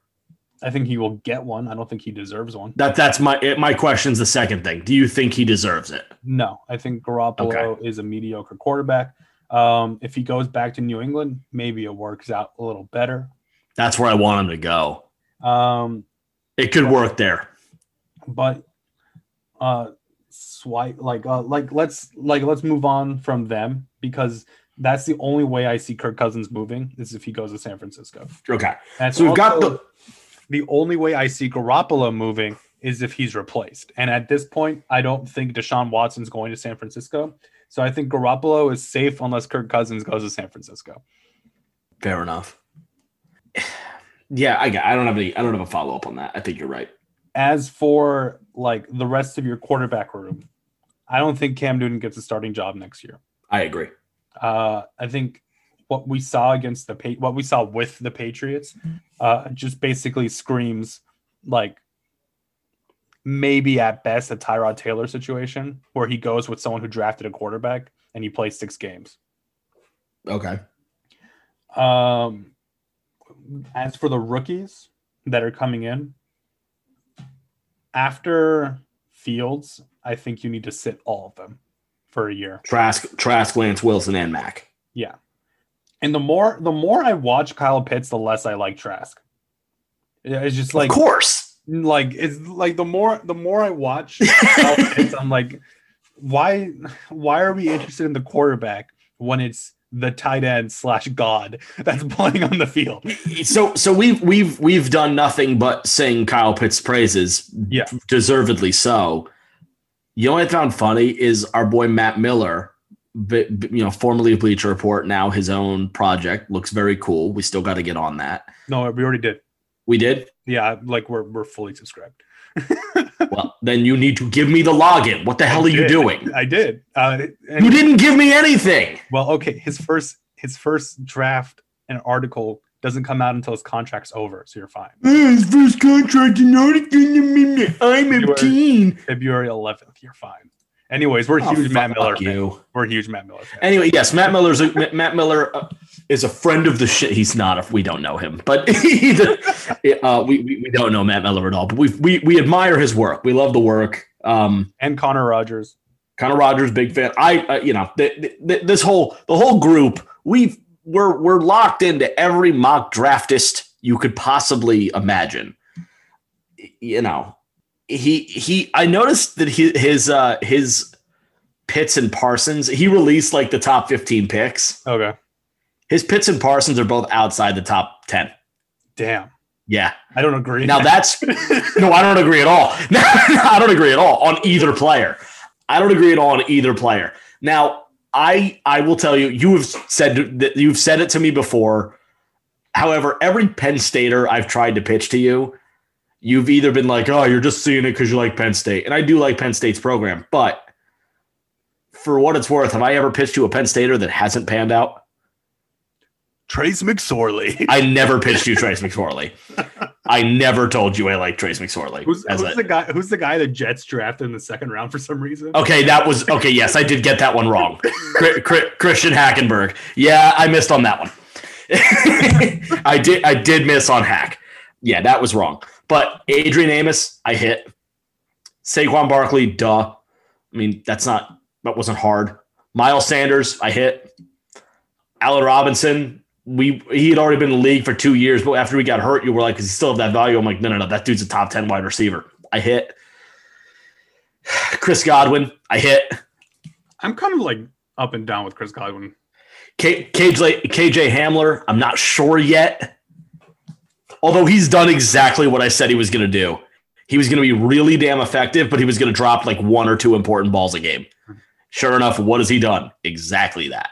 I think he will get one. I don't think he deserves one. That that's my my question's the second thing. Do you think he deserves it? No, I think Garoppolo is a mediocre quarterback. Um, if he goes back to New England, maybe it works out a little better. That's where I want him to go. Um, It could work there. but uh, swipe like uh, like let's like let's move on from them because that's the only way I see Kirk Cousins moving is if he goes to San Francisco. Okay. And So we've got the the only way I see Garoppolo moving is if he's replaced. And at this point, I don't think Deshaun Watson's going to San Francisco. So I think Garoppolo is safe unless Kirk Cousins goes to San Francisco. fair enough. Yeah, I got. I don't have any. I don't have a follow up on that. I think you're right. As for like the rest of your quarterback room, I don't think Cam Newton gets a starting job next year. I agree. Uh, I think what we saw against the pa- what we saw with the Patriots, uh, just basically screams like maybe at best a Tyrod Taylor situation where he goes with someone who drafted a quarterback and he plays six games. Okay. Um, as for the rookies that are coming in, after Fields, I think you need to sit all of them for a year. Trask, Trask, Lance Wilson, and Mac. Yeah. And the more the more I watch Kyle Pitts, the less I like Trask. It's just like of course. like it's like the more the more I watch Kyle Pitts, I'm like, why why are we interested in the quarterback when it's the tight end slash god that's playing on the field? So so we've we've we've done nothing but sing Kyle Pitts praises. Yeah. Deservedly so. You know what I found funny is our boy Matt Miller, you know, formerly Bleacher Report, now his own project looks very cool. We still got to get on that. No, we already did. We did. Yeah, like we're we're fully subscribed. Well, then you need to give me the login. What the hell are you doing? I did. Uh, and- You didn't give me anything. Well, okay. His first his first draft and article doesn't come out until his contract's over, so you're fine. His first contract in Arctic I'm a teen. February 11th, you're fine. Anyways, we're Oh, huge Matt Miller. fans. you. We're huge Matt Miller. Fans. Anyway, yes, Matt Miller's a, Matt Miller uh, is a friend of the shit. He's not. A, we don't know him, but uh, we, we we don't know Matt Miller at all. But we we we admire his work. We love the work. Um, and Connor Rogers. Connor Rogers, big fan. I, uh, you know, th- th- this whole the whole group. We've we're we're locked into every mock draftist you could possibly imagine. You know, he he. I noticed that he, his uh his Pitts and Parsons. He released like the top fifteen picks. Okay. His Pitts and Parsons are both outside the top ten. Damn. Yeah. I don't agree. Now that's no, I don't agree at all. No, I don't agree at all on either player. I don't agree at all on either player. Now, I I will tell you, you have said that you've said it to me before. However, every Penn Stater I've tried to pitch to you, you've either been like, "Oh, you're just seeing it because you like Penn State," and I do like Penn State's program, but for what it's worth, have I ever pitched you a Penn Stater that hasn't panned out? Trace McSorley. I never pitched you Trace McSorley. I never told you I like Trace McSorley. who's, as who's a- the guy? Who's the guy the Jets drafted in the second round for some reason? Okay, that was okay. Yes, I did get that one wrong. Cri- Cri- Christian Hackenberg. Yeah, I missed on that one. I did. I did miss on Hack. Yeah, that was wrong. But Adrian Amos, I hit. Saquon Barkley, duh. I mean, that's not that wasn't hard. Miles Sanders, I hit. Allen Robinson, we he had already been in the league for two years, but after we got hurt, you were like, "Does he still have that value?" I'm like, "No, no, no. That dude's a top ten wide receiver." I hit. Chris Godwin, I hit. I'm kind of like up and down with Chris Godwin. K- KJ, KJ Hamler, I'm not sure yet. Although he's done exactly what I said he was going to do. He was going to be really damn effective, but he was going to drop like one or two important balls a game. Sure enough, what has he done? Exactly that.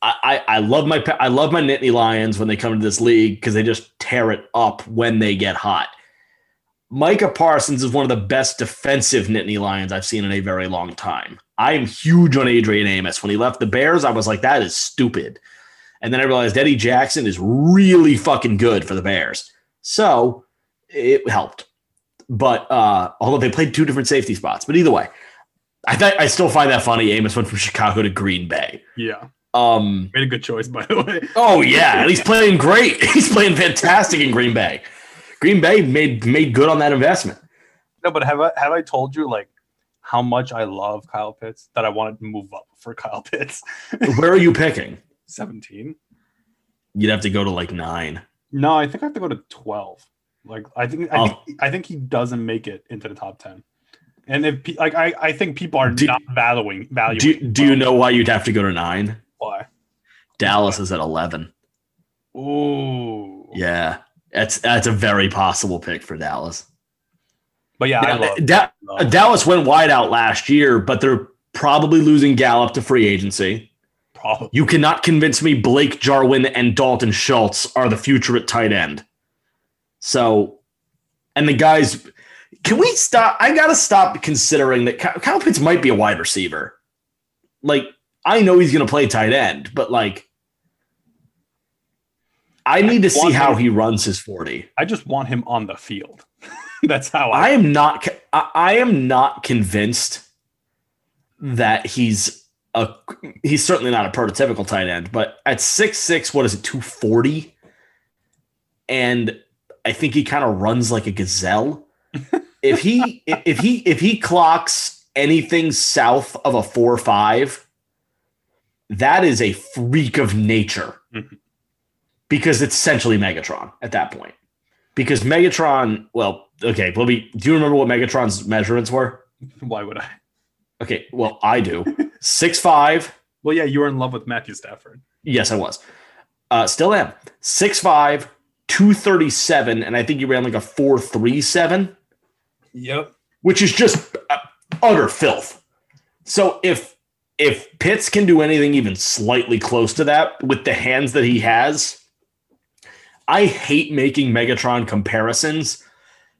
I, I, I love my I love my Nittany Lions when they come to this league because they just tear it up when they get hot. Micah Parsons is one of the best defensive Nittany Lions I've seen in a very long time. I am huge on Adrian Amos. When he left the Bears, I was like, that is stupid. And then I realized Eddie Jackson is really fucking good for the Bears. So it helped. But uh, although they played two different safety spots, but either way, I th- I still find that funny. Amos went from Chicago to Green Bay. Yeah, Um, made a good choice by the way. oh yeah, and he's playing great. He's playing fantastic in Green Bay. Green Bay made made good on that investment. No, but have I have I told you like how much I love Kyle Pitts that I wanted to move up for Kyle Pitts? Where are you picking? 17. You'd have to go to like nine. No, I think I have to go to 12. Like I think I, Oh. think, I think he doesn't make it into the top 10. And if like I, I think people are Do- not valuing valuing. Do, do you know why you'd have to go to nine? why? Dallas is at eleven. Ooh. Yeah, that's that's a very possible pick for Dallas. But yeah, Da- Dallas went wide out last year, but they're probably losing Gallup to free agency. Probably. You cannot convince me Blake Jarwin and Dalton Schultz are the future at tight end. So, and the guys, can we stop? I got to stop considering that Ky- Kyle Pitts might be a wide receiver. Like, I know he's going to play tight end, but like, I need to see how him- he runs his 40. I just want him on the field. That's how I. I am not. I, I am not convinced that he's a. He's certainly not a prototypical tight end, but at six six, what is it, two forty? And I think he kind of runs like a gazelle. if he if he if he clocks anything south of a four five, that is a freak of nature. Because it's essentially Megatron at that point. Because Megatron, well, okay, let me. Do you remember what Megatron's measurements were? Why would I? Okay, well, I do. Six five. Well, yeah, you were in love with Matthew Stafford. Yes, I was. Uh, still am. Six five, two thirty seven, and I think you ran like a four three seven, Yep. which is just uh, utter filth. So if if Pitts can do anything even slightly close to that with the hands that he has, I hate making Megatron comparisons,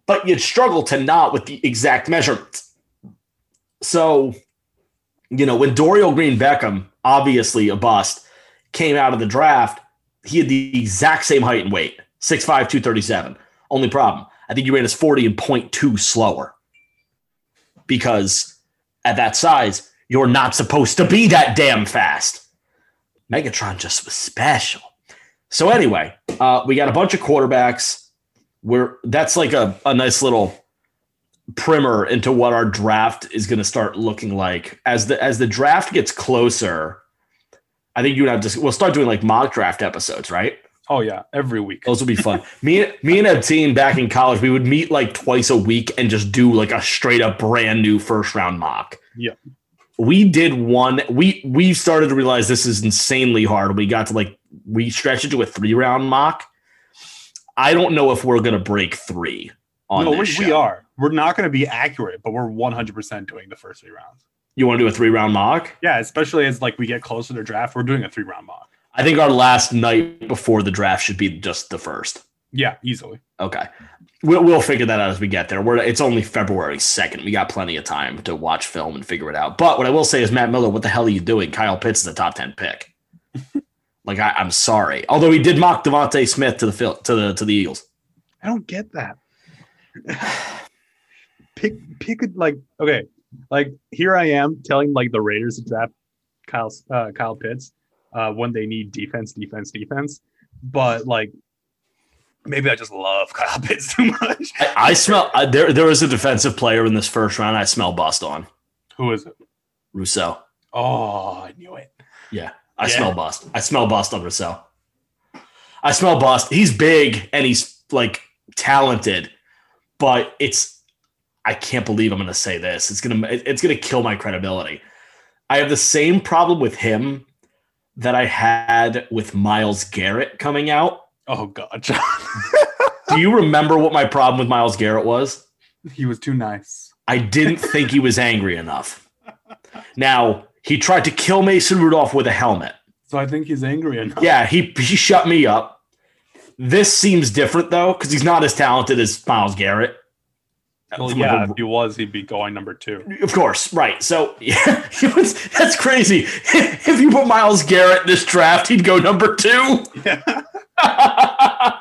but you'd struggle to not with the exact measurements. So, you know, when Dorial Green Beckham, obviously a bust, came out of the draft, he had the exact same height and weight 6'5, 237. Only problem, I think he ran his 40 and 0.2 slower because at that size, you're not supposed to be that damn fast. Megatron just was special. So anyway, uh, we got a bunch of quarterbacks. We're that's like a, a nice little primer into what our draft is going to start looking like as the as the draft gets closer. I think you and I just we'll start doing like mock draft episodes, right? Oh yeah, every week. Those will be fun. me, me and a team back in college, we would meet like twice a week and just do like a straight up brand new first round mock. Yeah. We did one. We we started to realize this is insanely hard. We got to like we stretched it to a three round mock. I don't know if we're gonna break three on no, this we, show. we are. We're not going to be accurate, but we're 100% doing the first three rounds. You want to do a three round mock? Yeah, especially as like we get closer to draft, we're doing a three round mock. I think our last night before the draft should be just the first. Yeah, easily. Okay. We'll, we'll figure that out as we get there. We're, it's only February 2nd. We got plenty of time to watch film and figure it out. But what I will say is, Matt Miller, what the hell are you doing? Kyle Pitts is a top 10 pick. like, I, I'm sorry. Although he did mock DeVonta Smith to the, Phil- to the, to the Eagles. I don't get that. pick pick like okay, like here I am telling like the Raiders to draft Kyle uh, Kyle Pitts uh, when they need defense, defense, defense. But like maybe I just love Kyle Pitts too much. I, I smell, I, there, there was a defensive player in this first round I smell bust on. Who is it? Rousseau. Oh, I knew it. Yeah. I Yeah. smell bust. I smell bust on Rousseau. I smell bust. He's big and he's like talented, but it's I can't believe I'm going to say this. It's going to it's going to kill my credibility. I have the same problem with him that I had with Myles Garrett coming out. Oh God, John. Do you remember what my problem with Myles Garrett was? he was too nice. I didn't think he was angry enough. Now, he tried to kill Mason Rudolph with a helmet. So I think he's angry enough. Yeah, he he shut me up. This seems different though, because he's not as talented as Myles Garrett. Well, From yeah, like if he was, he'd be going number two. of course, right. So yeah, was, that's crazy. if you put Myles Garrett in this draft, he'd go number two. Yeah.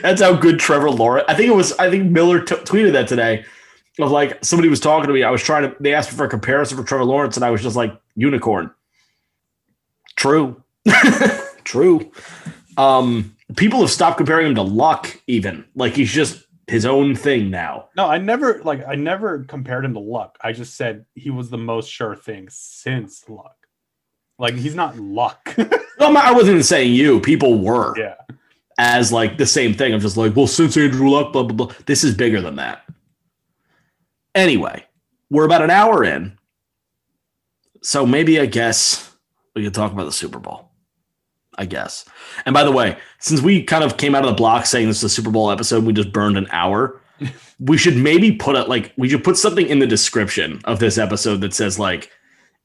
that's how good Trevor Lawrence. I think it was. I think Miller t- tweeted that today. Of like somebody was talking to me. I was trying to. They asked me for a comparison for Trevor Lawrence, and I was just like unicorn. True, true. Um, people have stopped comparing him to Luck. Even like he's just his own thing now. No, I never like I never compared him to Luck. I just said he was the most sure thing since Luck. Like he's not Luck. No, I wasn't even saying you. People were yeah. as like the same thing. I'm just like, well, since Andrew Luck, blah blah blah. This is bigger than that. Anyway, we're about an hour in, so maybe I guess we could talk about the Super Bowl. I guess. And by the way, since we kind of came out of the block saying this is a Super Bowl episode, we just burned an hour. we should maybe put it like we should put something in the description of this episode that says like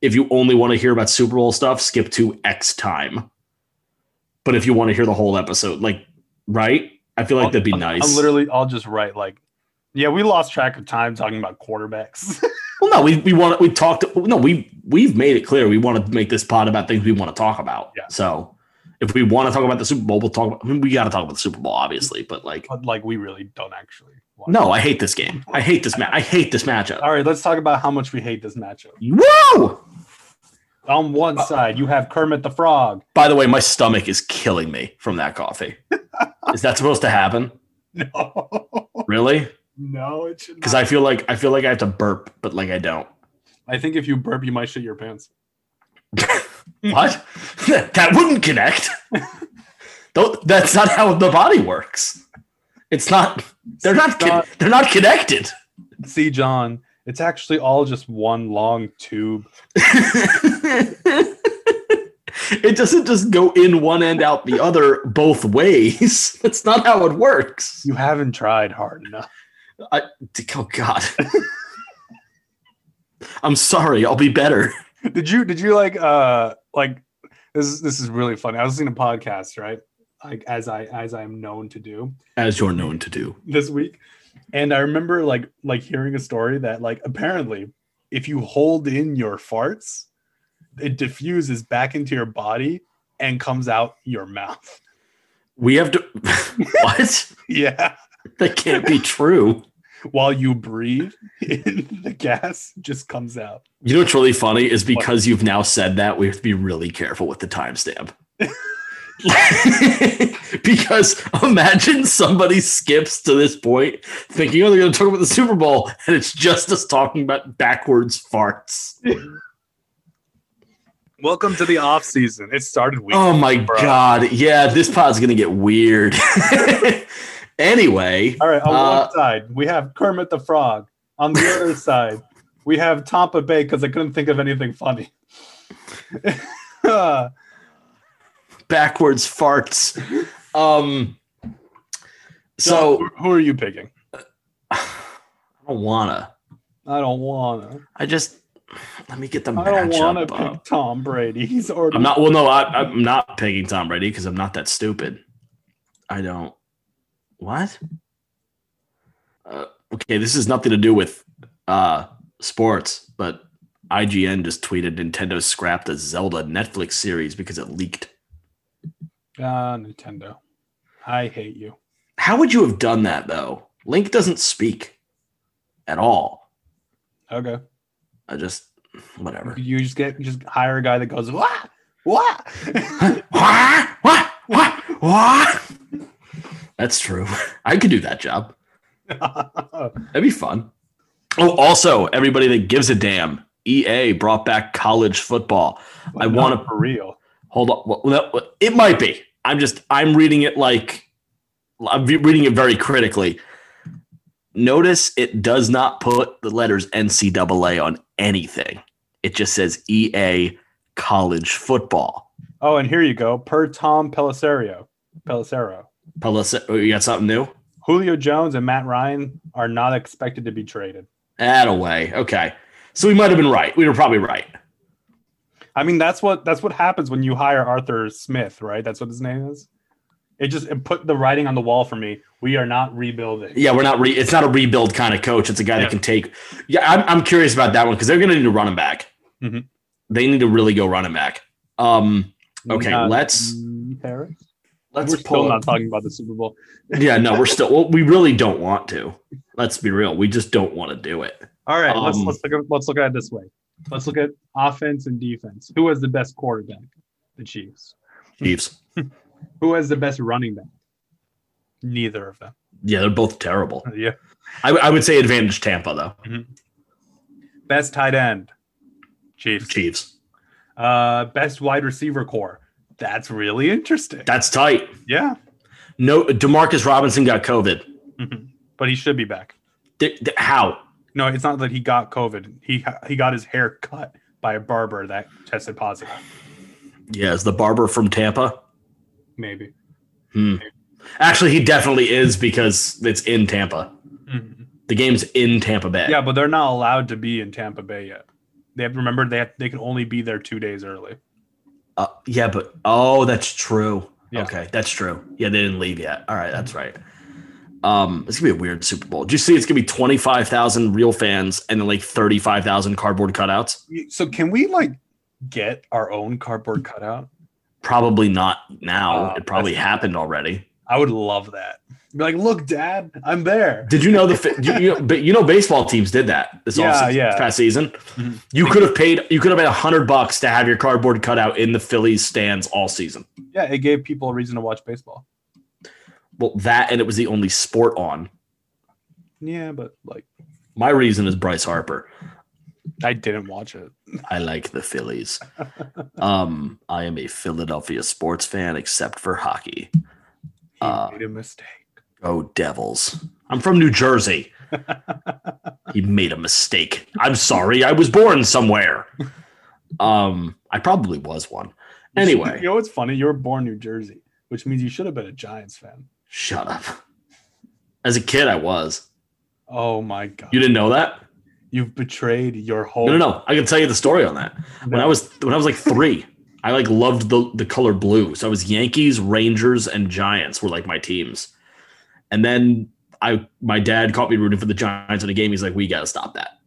if you only want to hear about Super Bowl stuff, skip to X time. But if you want to hear the whole episode, like right? I feel like that'd be nice. I'm literally I'll just write like yeah, we lost track of time talking about quarterbacks. well, no, we we want we talked. No, we we've made it clear we want to make this pod about things we want to talk about. Yeah. So If we want to talk about the Super Bowl, we'll talk about. I mean, we got to talk about the Super Bowl, obviously, but like, But like we really don't actually. Want no, I hate this game. I hate this match. I hate this matchup. All right, let's talk about how much we hate this matchup. Whoa! On one uh, side, you have Kermit the Frog. By the way, my stomach is killing me from that coffee. is that supposed to happen? No, Really? no, it should. Because. I feel like I feel like I have to burp, but like I don't. I think if you burp, you might shit your pants. What? that wouldn't connect. don't. That's not how the body works. It's not. They're not. con- not- they're not connected. See, John, it's actually all just one long tube. it doesn't just go in one end out the other both ways. That's not how it works. You haven't tried hard enough. Oh God. I'm sorry. I'll be better. Did you? Did you like? Uh, like this is this is really funny. I was listening to podcasts, right? Like as I as I'm known to do. As you're known to do. this week and i remember like like hearing a story that like apparently if you hold in your farts it diffuses back into your body and comes out your mouth We have to. what? yeah That can't be true. While you breathe the gas just comes out You know what's really funny is because you've now said that, we have to be really careful with the timestamp. because imagine somebody skips to this point thinking, oh, they're going to talk about the Super Bowl, and it's just us talking about backwards farts. welcome to the off season it started week Oh my bro. God. Yeah, this pod's going to get weird. Anyway, all right on Uh, one side we have kermit the frog on the other side we have tampa bay because i couldn't think of anything funny backwards farts. Um, so who- who are you picking I don't wanna. i don't wanna I just let me get the I don't want to pick Tom Brady. He's already. I'm not. Well, no, I, I'm not picking Tom Brady because I'm not that stupid. I don't. What? Uh, okay, this has nothing to do with uh, sports, but IGN just tweeted Nintendo scrapped a Zelda Netflix series because it leaked. Ah, Nintendo. I hate you. How would you have done that though? Link doesn't speak at all. Okay. I just whatever. You just get just hire a guy that goes what what. what? What? What? What? That's true. I could do that job. That'd be fun. Oh, also, everybody that gives a damn, EA brought back college football. I wanna- for real. Hold on. Well, it might be. I'm just, I'm reading it like, I'm reading it very critically. Notice it does not put the letters NCAA on anything. It just says EA college football. Oh, and here you go. Per Tom Pelissero. Pelissero. Pelis- oh, You got something new? Julio Jones and Matt Ryan are not expected to be traded. Add away. Okay. So we might have been right. We were probably right. I mean, that's what that's what happens when you hire Arthur Smith, right? That's what his name is. It just it put the writing on the wall for me. We are not rebuilding. Yeah, we're not. Re- it's not a rebuild kind of coach. It's a guy Yeah. that can take. Yeah, I'm, I'm curious about that one because they're going to need a running back. Mhm. They need to really go running back. Um. Okay, Not- let's Paris. Let's We're pull. still not talking about the Super Bowl. yeah, no, we're still. Well, we really don't want to. Let's be real. We just don't want to do it. All right, let's Um, let's look at let's look at it this way. Let's look at offense and defense. Who has the best quarterback? The Chiefs. Chiefs. Who has the best running back? Neither of them. Yeah, they're both terrible. Yeah. I, I would say advantage Tampa though. Best tight end. Chiefs. Chiefs. Uh, best wide receiver corps. That's really interesting. That's tight. yeah, No, Demarcus Robinson got COVID. Mhm. but he should be back. Th- th- how? No, it's not that he got COVID. He he got his hair cut by a barber that tested positive. Yeah, is the barber from Tampa? Maybe. Hmm. Actually, he definitely is because it's in Tampa. Mhm. The game's in Tampa Bay. Yeah, but they're not allowed to be in Tampa Bay yet. They have remember they have, they can only be there two days early. Uh, yeah, but oh, that's true. Yeah. Okay, that's true. Yeah, they didn't leave yet. All right, that's right. Um, it's gonna be a weird Super Bowl. Do you see? It's gonna be twenty five thousand real fans and then like thirty five thousand cardboard cutouts. So can we like get our own cardboard cutout? Probably not now. Wow, it probably happened already. I would love that. Be like, look, Dad, I'm there. Did you know the you, you, but you know baseball teams did that this Yeah, off yeah. past season? Mhm. You could have paid you could have paid a hundred bucks to have your cardboard cutout in the Phillies stands all season. Yeah, it gave people a reason to watch baseball. Well, that and it was the only sport on. Yeah, but like, My reason is Bryce Harper. I didn't watch it. I like the Phillies. um, I am a Philadelphia sports fan, except for hockey. He Uh, made a mistake. Oh, Devils. I'm from New Jersey. he made a mistake. I'm sorry. I was born somewhere. Um, I probably was one. Anyway, you know what's funny? You were born New Jersey, which means you should have been a Giants fan. shut up. As a kid, I was. Oh my god! You didn't know that? You've betrayed your whole. No, no, no. I can tell you the story on that. When I was when I was like three, I like loved the the color blue. So I was Yankees, Rangers, and Giants were like my teams. And then I my dad caught me rooting for the Giants in a game. He's like, "We got to stop that."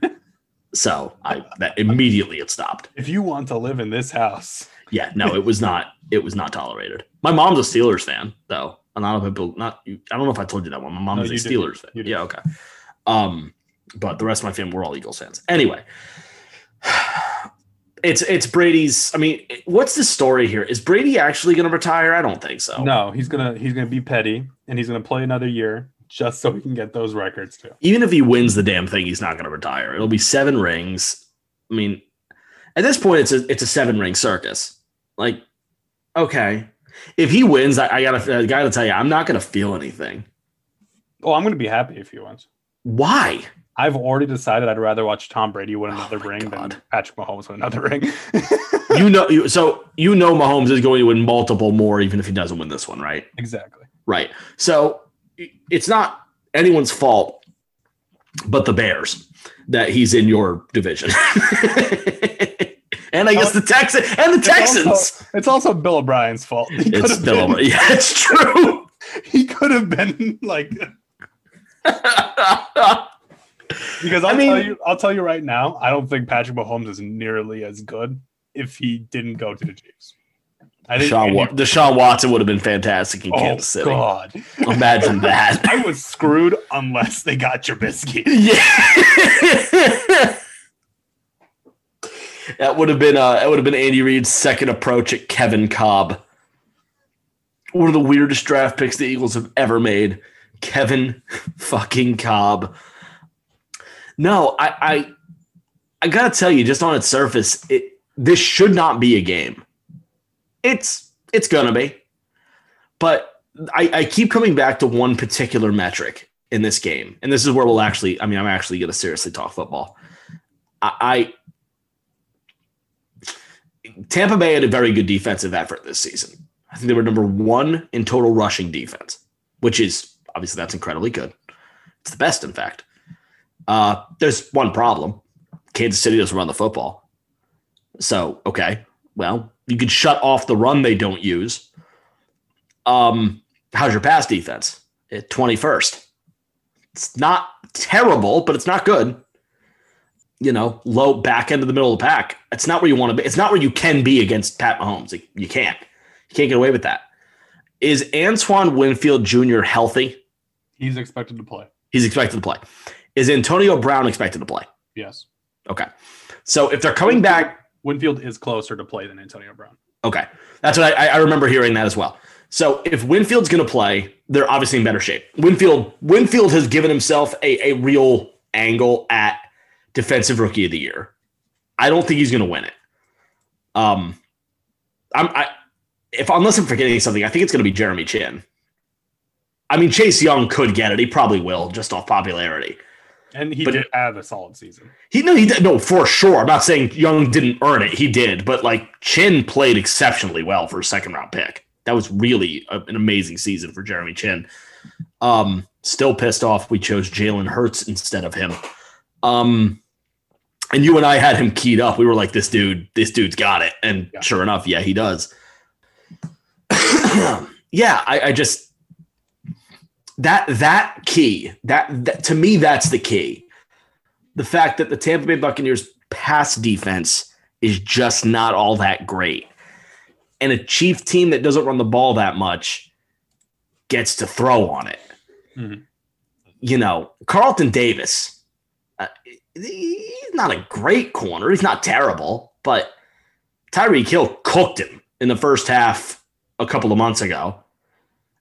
so I that immediately it stopped. If you want to live in this house, Yeah, no, it was not. It was not tolerated. My mom's a Steelers fan, though. A lot of people not. I don't know if I told you that one. My mom No, is a you did. Steelers fan. Yeah, okay. Um, but the rest of my family were all Eagles fans. Anyway, it's it's Brady's. I mean, what's the story here? Is Brady actually going to retire? I don't think so. no, he's gonna he's gonna be petty and he's gonna play another year just so he can get those records too. Even if he wins the damn thing, he's not going to retire. It'll be seven rings. I mean, at this point, it's a it's a seven ring circus. Like, okay, if he wins, I, I gotta I gotta tell you, I'm not going to feel anything. Oh, I'm gonna be happy if he wins. Why? I've already decided I'd rather watch Tom Brady win Oh another my ring God. than Patrick Mahomes win another ring. You know, you, so you know Mahomes is going to win multiple more, even if he doesn't win this one, right? exactly. Right. So it's not anyone's fault, but the Bears that he's in your division, and I guess oh. the Texans and the It's Texans. also, it's also Bill O'Brien's fault. He It's Bill. O'Brien. Yeah, it's true. he could have been like because I'll I mean- tell you I'll tell you right now, I don't think Patrick Mahomes is nearly as good if he didn't go to the Chiefs. I think Deshaun, Andy- Wa- Deshaun Watson would have been fantastic in oh, Kansas City. God. Imagine that. I was screwed unless they got Trubisky. Yeah. that would have been uh that would have been Andy Reid's second approach at Kevin Kolb. One of the weirdest draft picks the Eagles have ever made. Kevin fucking Kolb. No, I I I gotta tell you, just on its surface, it this should not be a game. It's it's gonna be. But I, I keep coming back to one particular metric in this game, and this is where we'll actually. I mean, I'm actually to seriously talk football. I, I Tampa Bay had a very good defensive effort this season. I think they were number one in total rushing defense, which is obviously that's incredibly good. It's the best, in fact. Uh, there's one problem: Kansas City doesn't run the football. So okay, well, you could shut off the run they don't use. Um, how's your pass defense? At Twenty first. It's not terrible, but it's not good. You know, low back end of the middle of the pack. It's not where you want to be. It's not where you can be against Pat Mahomes. Like, You can't. You can't get away with that. Is Antoine Winfield Jr. healthy? He's expected to play. He's expected to play. Is Antonio Brown expected to play? Yes. Okay. So if they're coming back, Winfield is closer to play than Antonio Brown. okay, that's what I, I remember hearing that as well. So if Winfield's going to play, they're obviously in better shape. Winfield Winfield has given himself a, a real angle at defensive rookie of the year. I don't think he's going to win it. Um, I'm I if unless I'm forgetting something, I think it's going to be Jeremy Chinn. I mean, Chase Young could get it. He probably will, just off popularity. And he But- did have a solid season. He no, he did no for sure. I'm not saying Young didn't earn it. He did, but like Chinn played exceptionally well for a second round pick. That was really a- an amazing season for Jeremy Chinn. Um, still pissed off we chose Jalen Hurts instead of him. Um, and you and I had him keyed up. We were like, this dude, this dude's got it. And Yeah. sure enough, yeah, he does. yeah, I, I just that that key that, that to me that's the key the fact that the Tampa Bay Buccaneers pass defense is just not all that great. and a Chief team that doesn't run the ball that much gets to throw on it. Mhm. You know, Carlton Davis, uh, he's not a great corner. He's not terrible, but Tyreek Hill cooked him in the first half a couple of months ago.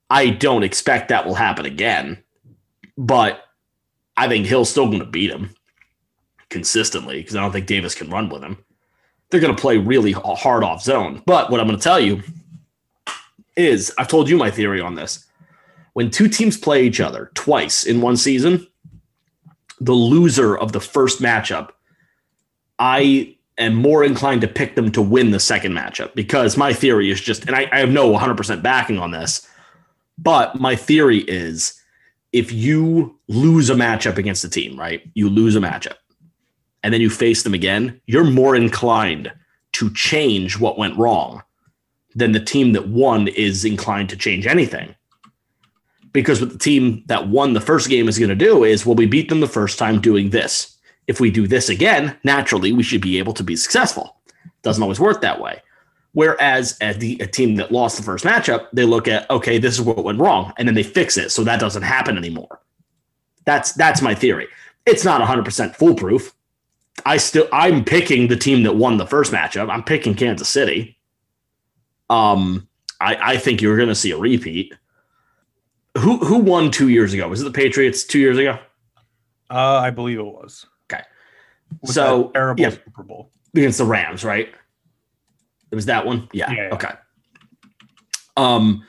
I don't expect that will happen again, but I think Hill's still going to beat him consistently because I don't think Davis can run with him. They're going to play really hard off zone. But what I'm going to tell you is I've told you my theory on this. When two teams play each other twice in one season, the loser of the first matchup, I am more inclined to pick them to win the second matchup because my theory is just, and I, I have no 100% backing on this, but my theory is if you lose a matchup against a team, right? You lose a matchup and then you face them again, you're more inclined to change what went wrong than the team that won is inclined to change anything. Because what the team that won the first game is going to do is, well, we beat them the first time doing this. If we do this again, naturally, we should be able to be successful. Doesn't always work that way. Whereas at the a team that lost the first matchup, they look at, okay, this is what went wrong, and then they fix it so that doesn't happen anymore. That's that's my theory. It's not 100% foolproof. I still I'm picking the team that won the first matchup. I'm picking Kansas City. Um, I, I think you're going to see a repeat. Who who won two years ago? Was it the Patriots two years ago? Uh, I believe it was. Okay. With So, terrible yeah. Super Bowl. Against the Rams, right? It was that one. Yeah. Yeah, yeah. Okay. Um.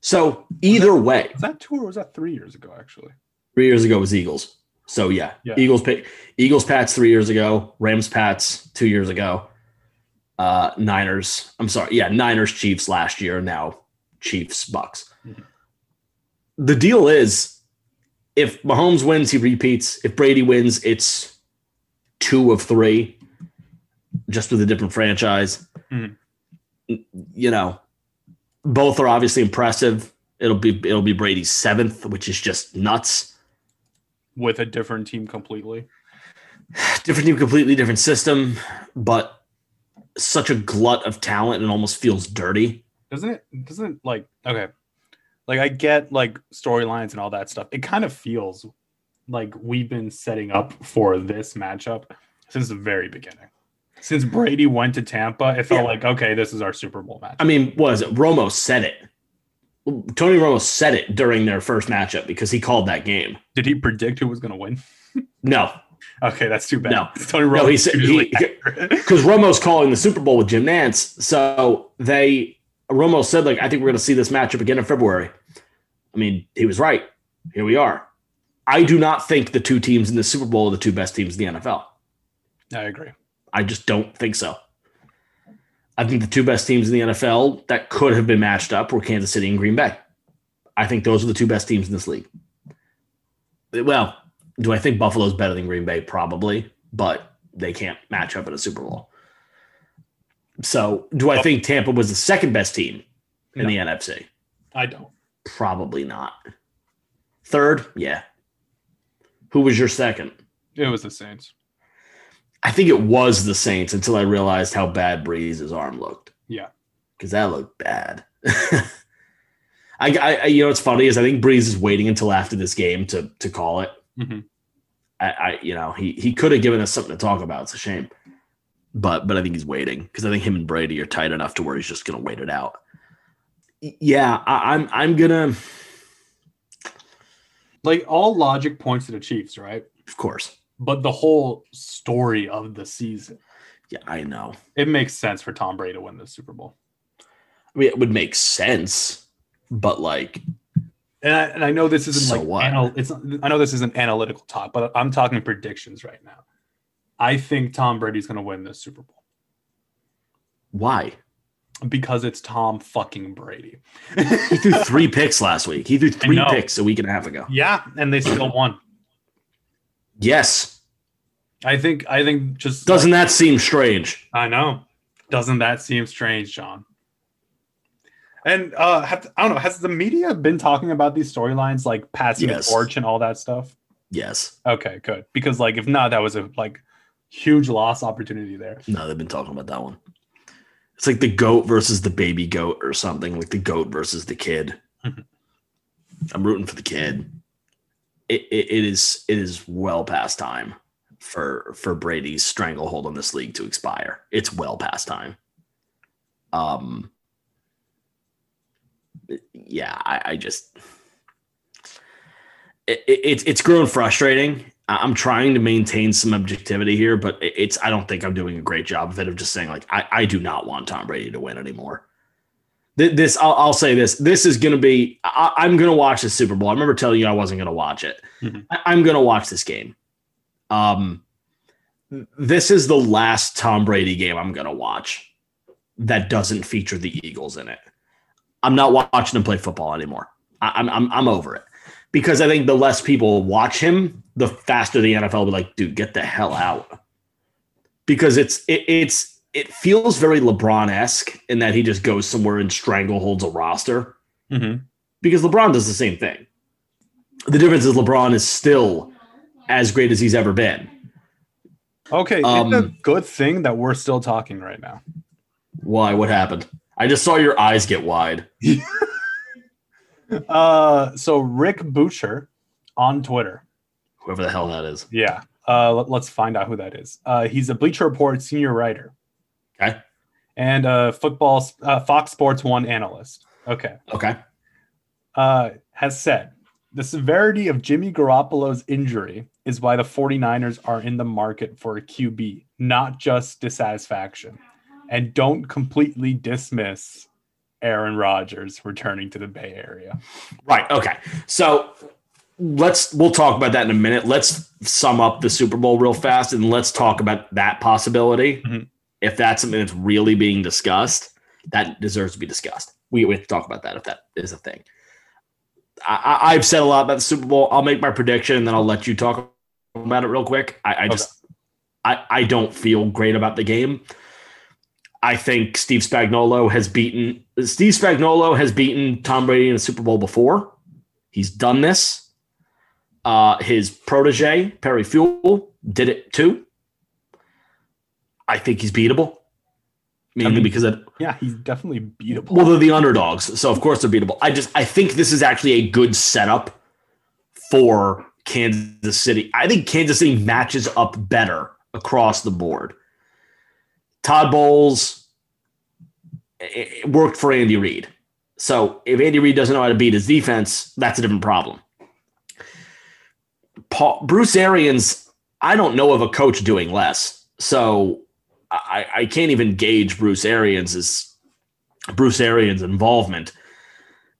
So either way, Was that two or was that three years ago? Actually, three years ago was Eagles. So yeah, Yeah. Eagles pa- Eagles Pats three years ago, Rams Pats two years ago, uh, Niners. I'm sorry, yeah, Niners Chiefs last year. Now Chiefs Bucs. Mhm. The deal is, if Mahomes wins, he repeats. If Brady wins, it's two of three, just with a different franchise. Mhm. You know, both are obviously impressive. It'll be it'll be Brady's seventh, which is just nuts. with a different team completely. different team, completely different system, but such a glut of talent and almost feels dirty. Doesn't it? Doesn't it like okay? Like I get like storylines and all that stuff. It kind of feels like we've been setting up for this matchup since the very beginning. Since Brady went to Tampa, it felt Yeah. like okay, this is our Super Bowl match. I mean, was it? Romo said it. Tony Romo said it during their first matchup because he called that game. Did he predict who was going to win? No, Okay, that's too bad. No. Tony No, Romo he said- usually he- accurate. because Romo's calling the Super Bowl with Jim Nantz. So they Romo said like, I think we're going to see this matchup again in February. I mean, he was right. Here we are. I do not think the two teams in the Super Bowl are the two best teams in the NFL. I agree. I just don't think so. I think the two best teams in the NFL that could have been matched up were Kansas City and Green Bay. I think those are the two best teams in this league. Well, do I think Buffalo's better than Green Bay? Probably, but they can't match up in a Super Bowl. So, do I think Tampa was the second best team in No. the NFC? I don't. Probably not. Third, yeah. Who was your second? It was the Saints. I think it was the Saints until I realized how bad Brees's arm looked. Yeah. because that looked bad. I, I, you know, what's funny is I think Breeze is waiting until after this game to to call it. Mhm. I, I, you know, he he could have given us something to talk about. It's a shame, but but I think he's waiting because I think him and Brady are tight enough to where he's just gonna wait it out. Yeah, I, I'm I'm gonna, Like all logic points to the Chiefs, right? of course. But the whole story of the season, Yeah, I know. it makes sense for Tom Brady to win the Super Bowl. I mean, it would make sense, but like, And I, and I know this isn't So like what? anal- it's I know this isn't analytical talk, but I'm talking predictions right now. I think Tom Brady's going to win this Super Bowl why? because it's Tom fucking Brady. He threw three picks last week. He threw three picks a week and a half ago. yeah, and they still won. Yes. I think I think just Doesn't that seem strange? I know. Doesn't that seem strange, John? And uh have, I don't know, has the media been talking about these storylines like passing Yes. the torch and all that stuff? Yes. Okay, good. Because like if not, that was a like huge loss opportunity there. No, they've been talking about that one. It's like the goat versus the baby goat or something, like the goat versus the kid. Mhm. I'm rooting for the kid. It, it, is it is well past time for for Brady's stranglehold on this league to expire. It's well past time. Um yeah, I, I just it, it, it's it's grown frustrating. I'm trying to maintain some objectivity here, but it's I don't think I'm doing a great job of it. Of just saying like I, I do not want Tom Brady to win anymore. Th- This I'll, I'll say this. This is going to be. I, I'm going to watch the Super Bowl. I remember telling you I wasn't going to watch it. Mhm. I, I'm going to watch this game. Um, this is the last Tom Brady game I'm going to watch that doesn't feature the Eagles in it. I'm not watching him play football anymore. I, I'm, I'm I'm over it because I think the less people watch him, the faster the NFL will be like, dude, get the hell out. Because it's it, it's it feels very LeBron esque in that he just goes somewhere and strangleholds a roster. Mm-hmm. Because LeBron does the same thing. The difference is LeBron is still as great as he's ever been. Okay, it's a Um, good thing that we're still talking right now. Why? What happened? I just saw your eyes get wide. Uh, so Rick Boucher on Twitter. Whoever the hell that is. Yeah. Uh, let, us find out who that is. Uh, he's a Bleacher Report senior writer Okay. and a football uh, Fox Sports One analyst. Okay. Okay. Uh, has said the severity of Jimmy Garoppolo's injury is why the 49ers are in the market for a QB, not just dissatisfaction. And don't completely dismiss Aaron Rodgers returning to the Bay Area. Right. Okay. So let's we'll talk about that in a minute. Let's sum up the Super Bowl real fast and let's talk about that possibility. Mhm. If that's something that's really being discussed, that deserves to be discussed. We, we have to talk about that if that is a thing. I, I've said a lot about the Super Bowl. I'll make my prediction and then I'll let you talk about it real quick. I, I just I, I don't feel great about the game. I think Steve Spagnuolo has beaten Steve Spagnuolo has beaten Tom Brady in the Super Bowl before. He's done this. Uh, his protege Perry Fewell did it too. I think he's beatable, mainly I mean- because of, Yeah, he's definitely beatable. well they're the underdogs, so of course they're beatable. I just I think this is actually a good setup for Kansas City. I think Kansas City matches up better across the board. Todd Bowles it it worked for Andy Reid. So if Andy Reid doesn't know how to beat his defense, that's a different problem. Paul, Bruce Arians, I don't know of a coach doing less. So I, I can't even gauge Bruce Arians' Bruce Arians' involvement.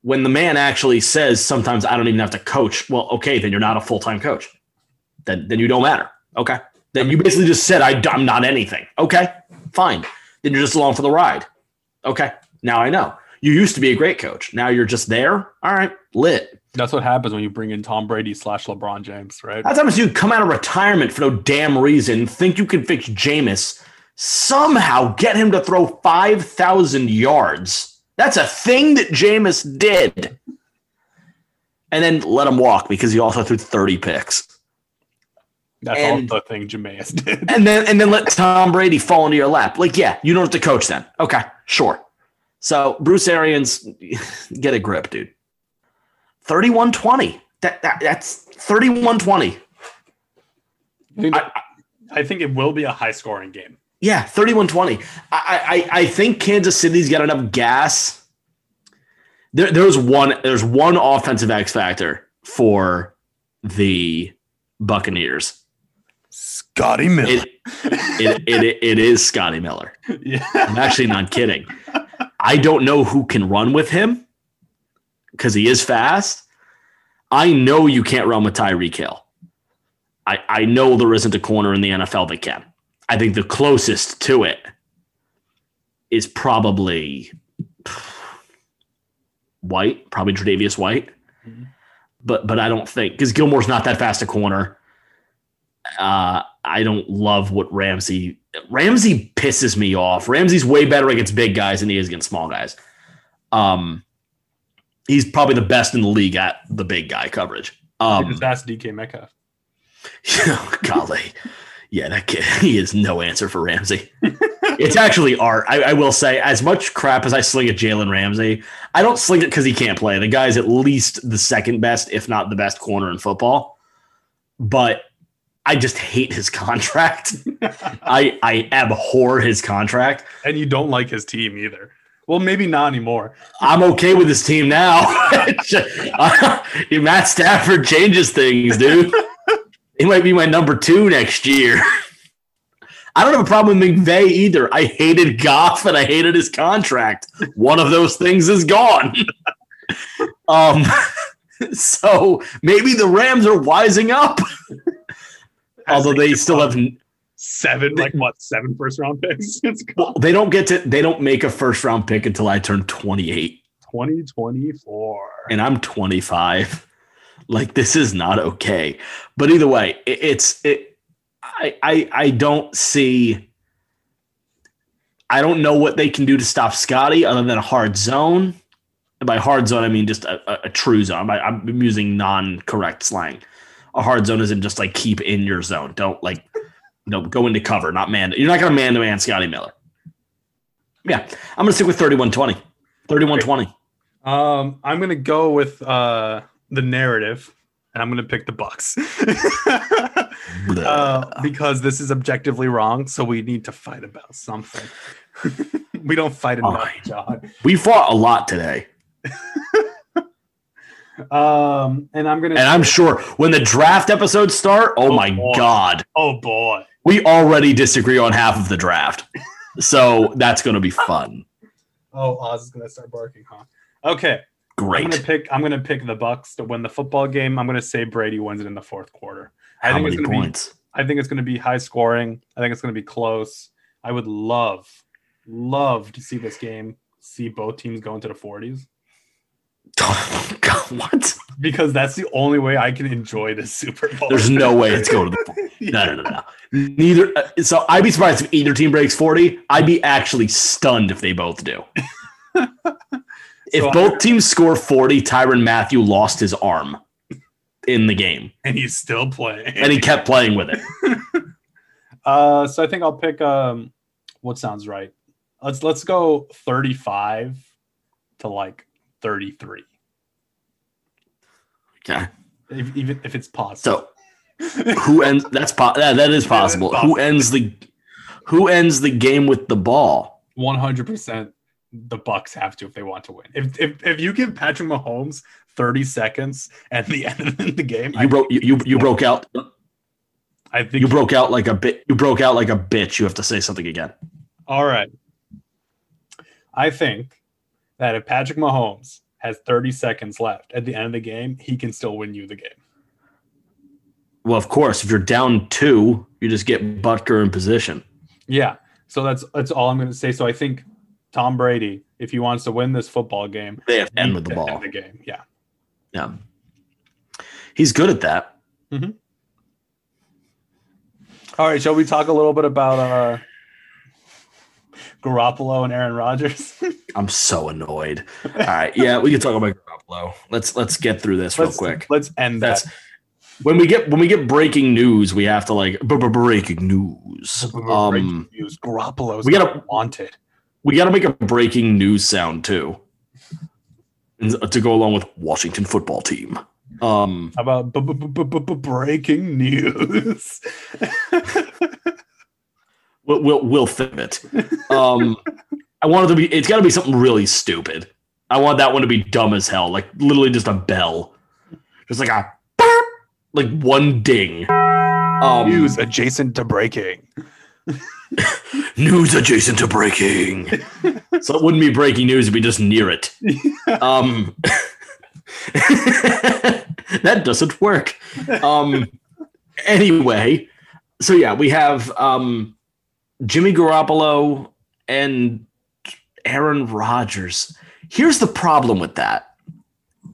When the man actually says sometimes I don't even have to coach, well, okay, then you're not a full-time coach. Then then you don't matter. Okay. Then you basically just said I, I'm not anything. Okay, fine. Then you're just along for the ride. Okay, now I know. You used to be a great coach. Now you're just there. All right, lit. That's what happens when you bring in Tom Brady slash LeBron James, right? That's happens you come out of retirement for no damn reason, think you can fix Jameis, somehow get him to throw 5,000 yards. That's a thing that Jameis did. And then let him walk because he also threw 30 picks. That's and- all the thing Jameis did. And then and then let Tom Brady fall into your lap. Like, yeah, you don't have to coach then. Okay, sure. So Bruce Arians, get a grip, dude. 31-20. That, that that's 31-20. I think, I- I think it will be a high scoring game. Yeah, 31-20. I, I I think Kansas City's got enough gas. There, there's one there's one offensive X factor for the Buccaneers. Scotty Miller. It it, it, it is Scotty Miller. yeah. I'm actually not kidding. I don't know who can run with him because he is fast. I know you can't run with Tyreek Hill. I, I know there isn't a corner in the NFL that can. I think the closest to it is probably White, probably Tre'Davious White. Mhm. But but I don't think because Gilmore's not that fast a corner. Uh, I don't love what Ramsey Ramsey pisses me off. Ramsey's way better against big guys than he is against small guys. Um, he's probably the best in the league at the big guy coverage. Um, ask DK Metcalf. golly, Yeah, that kid, he is no answer for Ramsey. it's actually art. I, I will say, as much crap as I sling at Jalen Ramsey, I don't sling it because he can't play. The guy's at least the second best, if not the best corner in football. But I just hate his contract. I I abhor his contract. And you don't like his team either. Well, maybe not anymore. I'm okay with his team now. Matt Stafford changes things, dude. He might be my number two next year. I don't have a problem with McVay either. I hated Goff and I hated his contract. One of those things is gone. um, so maybe the Rams are wising up. Although they still have seven, like what, seven first round picks? It's well, they don't get to they don't make a first round pick until I turn 28. 2024. And I'm 25. Like this is not okay. But either way, it, it's it I, I I don't see I don't know what they can do to stop Scotty other than a hard zone. And by hard zone, I mean just a, a, a true zone. I, I'm using non-correct slang. A hard zone isn't just like keep in your zone. Don't like no go into cover, not man. You're not gonna man to man Scotty Miller. Yeah, I'm gonna stick with 31-20. 31-20. Um, I'm gonna go with uh the narrative, and I'm gonna pick the Bucs. uh, because this is objectively wrong, so we need to fight about something. we don't fight enough, Fine. John. We fought a lot today. um, and I'm gonna and I'm sure when the draft episodes start, oh, oh my boy. god, oh boy, we already disagree on half of the draft, so that's gonna be fun. Oh, Oz is gonna start barking, huh? Okay, Great. I'm gonna pick. I'm gonna pick the Bucs to win the football game. I'm gonna say Brady wins it in the fourth quarter. I How think many it's gonna points? Be, I think it's gonna be high scoring. I think it's gonna be close. I would love, love to see this game. See both teams go into the 40s. God, what? Because that's the only way I can enjoy this Super Bowl. There's no way it's going to the. No, no, no, no. Neither. Uh, so I'd be surprised if either team breaks 40. I'd be actually stunned if they both do. if both teams score 40, Tyrann Mathieu lost his arm in the game. And he's still playing. And he kept playing with it. uh, so I think I'll pick um what sounds right. Let's let's go 35 to like 33. Okay. If, even if it's possible. So who ends that's po- yeah, that is possible. possible. Who ends the who ends the game with the ball? 100% the Bucs have to if they want to win. If if, if you give Patrick Mahomes 30 seconds at the end of the game, you broke you you, you broke out. I think you broke out like a bit. You broke out like a bitch. You have to say something again. All right. I think that if Patrick Mahomes has 30 seconds left at the end of the game, he can still win you the game. Well, of course, if you're down two, you just get Butker in position. Yeah. So that's that's all I'm going to say. So I think Tom Brady, if he wants to win this football game, they have to end with the ball. the game, yeah, yeah. He's good at that. Mm-hmm. All right, shall we talk a little bit about uh, Garoppolo and Aaron Rodgers? I'm so annoyed. All right, yeah, we can talk about Garoppolo. Let's let's get through this real let's, quick. Let's end that. That's, when we get when we get breaking news, we have to like breaking news. Um, breaking news. Garoppolo's we gotta wanted. We got to make a breaking news sound too, to go along with Washington football team. Um, How about breaking news? we'll, we'll we'll fit it. Um, I want it to be. It's got to be something really stupid. I want that one to be dumb as hell, like literally just a bell, just like a like one ding. Um, news adjacent to breaking. news adjacent to breaking. so it wouldn't be breaking news; it'd be just near it. Um, that doesn't work. Um, anyway, so yeah, we have um, Jimmy Garoppolo and Aaron Rodgers. Here's the problem with that.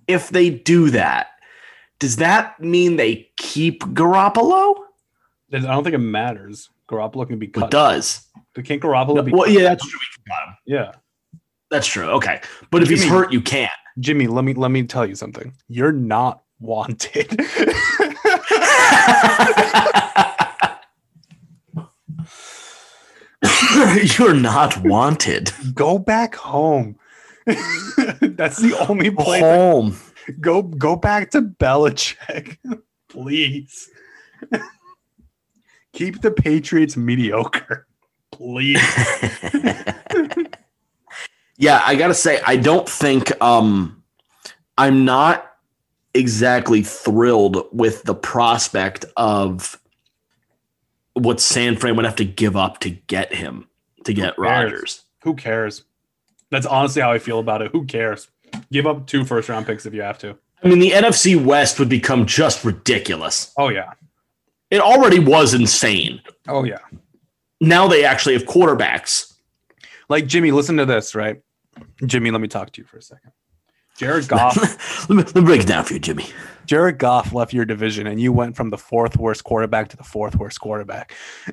If they do that, does that mean they keep Garoppolo? I don't think it matters. Garoppolo can be cut. It does. Can't Garoppolo no, be well, yeah, that's true. Yeah. That's true. Okay. But if Jimmy, he's hurt, you can't. Jimmy, let me let me tell you something. You're not wanted. You're not wanted. Go back home. That's the only place. Home. Go go back to Belichick, please. Keep the Patriots mediocre, please. yeah, I gotta say, I don't think um I'm not exactly thrilled with the prospect of what San Fran would have to give up to get him to get Who? Rodgers. Who cares? That's honestly how I feel about it. Who cares? Give up two first round picks if you have to. I mean, the NFC West would become just ridiculous. Oh yeah. It already was insane. Oh yeah. Now they actually have quarterbacks. Like Jimmy, listen to this, right? Jimmy, let me talk to you for a second. Jared Goff, let, me, let me break it down for you, Jimmy. Jared Goff left your division, and you went from the fourth worst quarterback to the fourth worst quarterback.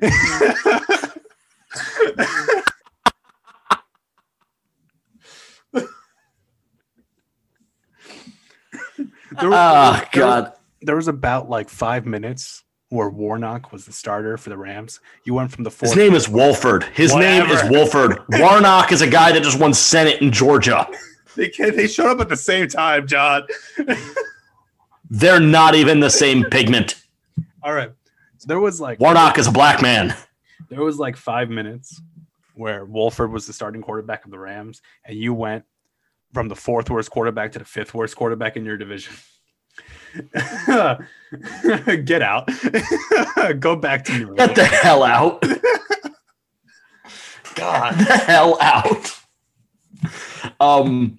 There was- Oh there- God. there was about like five minutes where Warnock was the starter for the Rams. You went from the fourth. His name is Wolford. His name is Wolford. Warnock is a guy that just won Senate in Georgia. They can, they showed up at the same time, John. They're not even the same pigment. All right. So there was like Warnock is a black man. there was like five minutes where Wolford was the starting quarterback of the Rams, and you went from the fourth worst quarterback to the fifth worst quarterback in your division. Get out. Go back to New Get the hell out. God, the hell out. Um,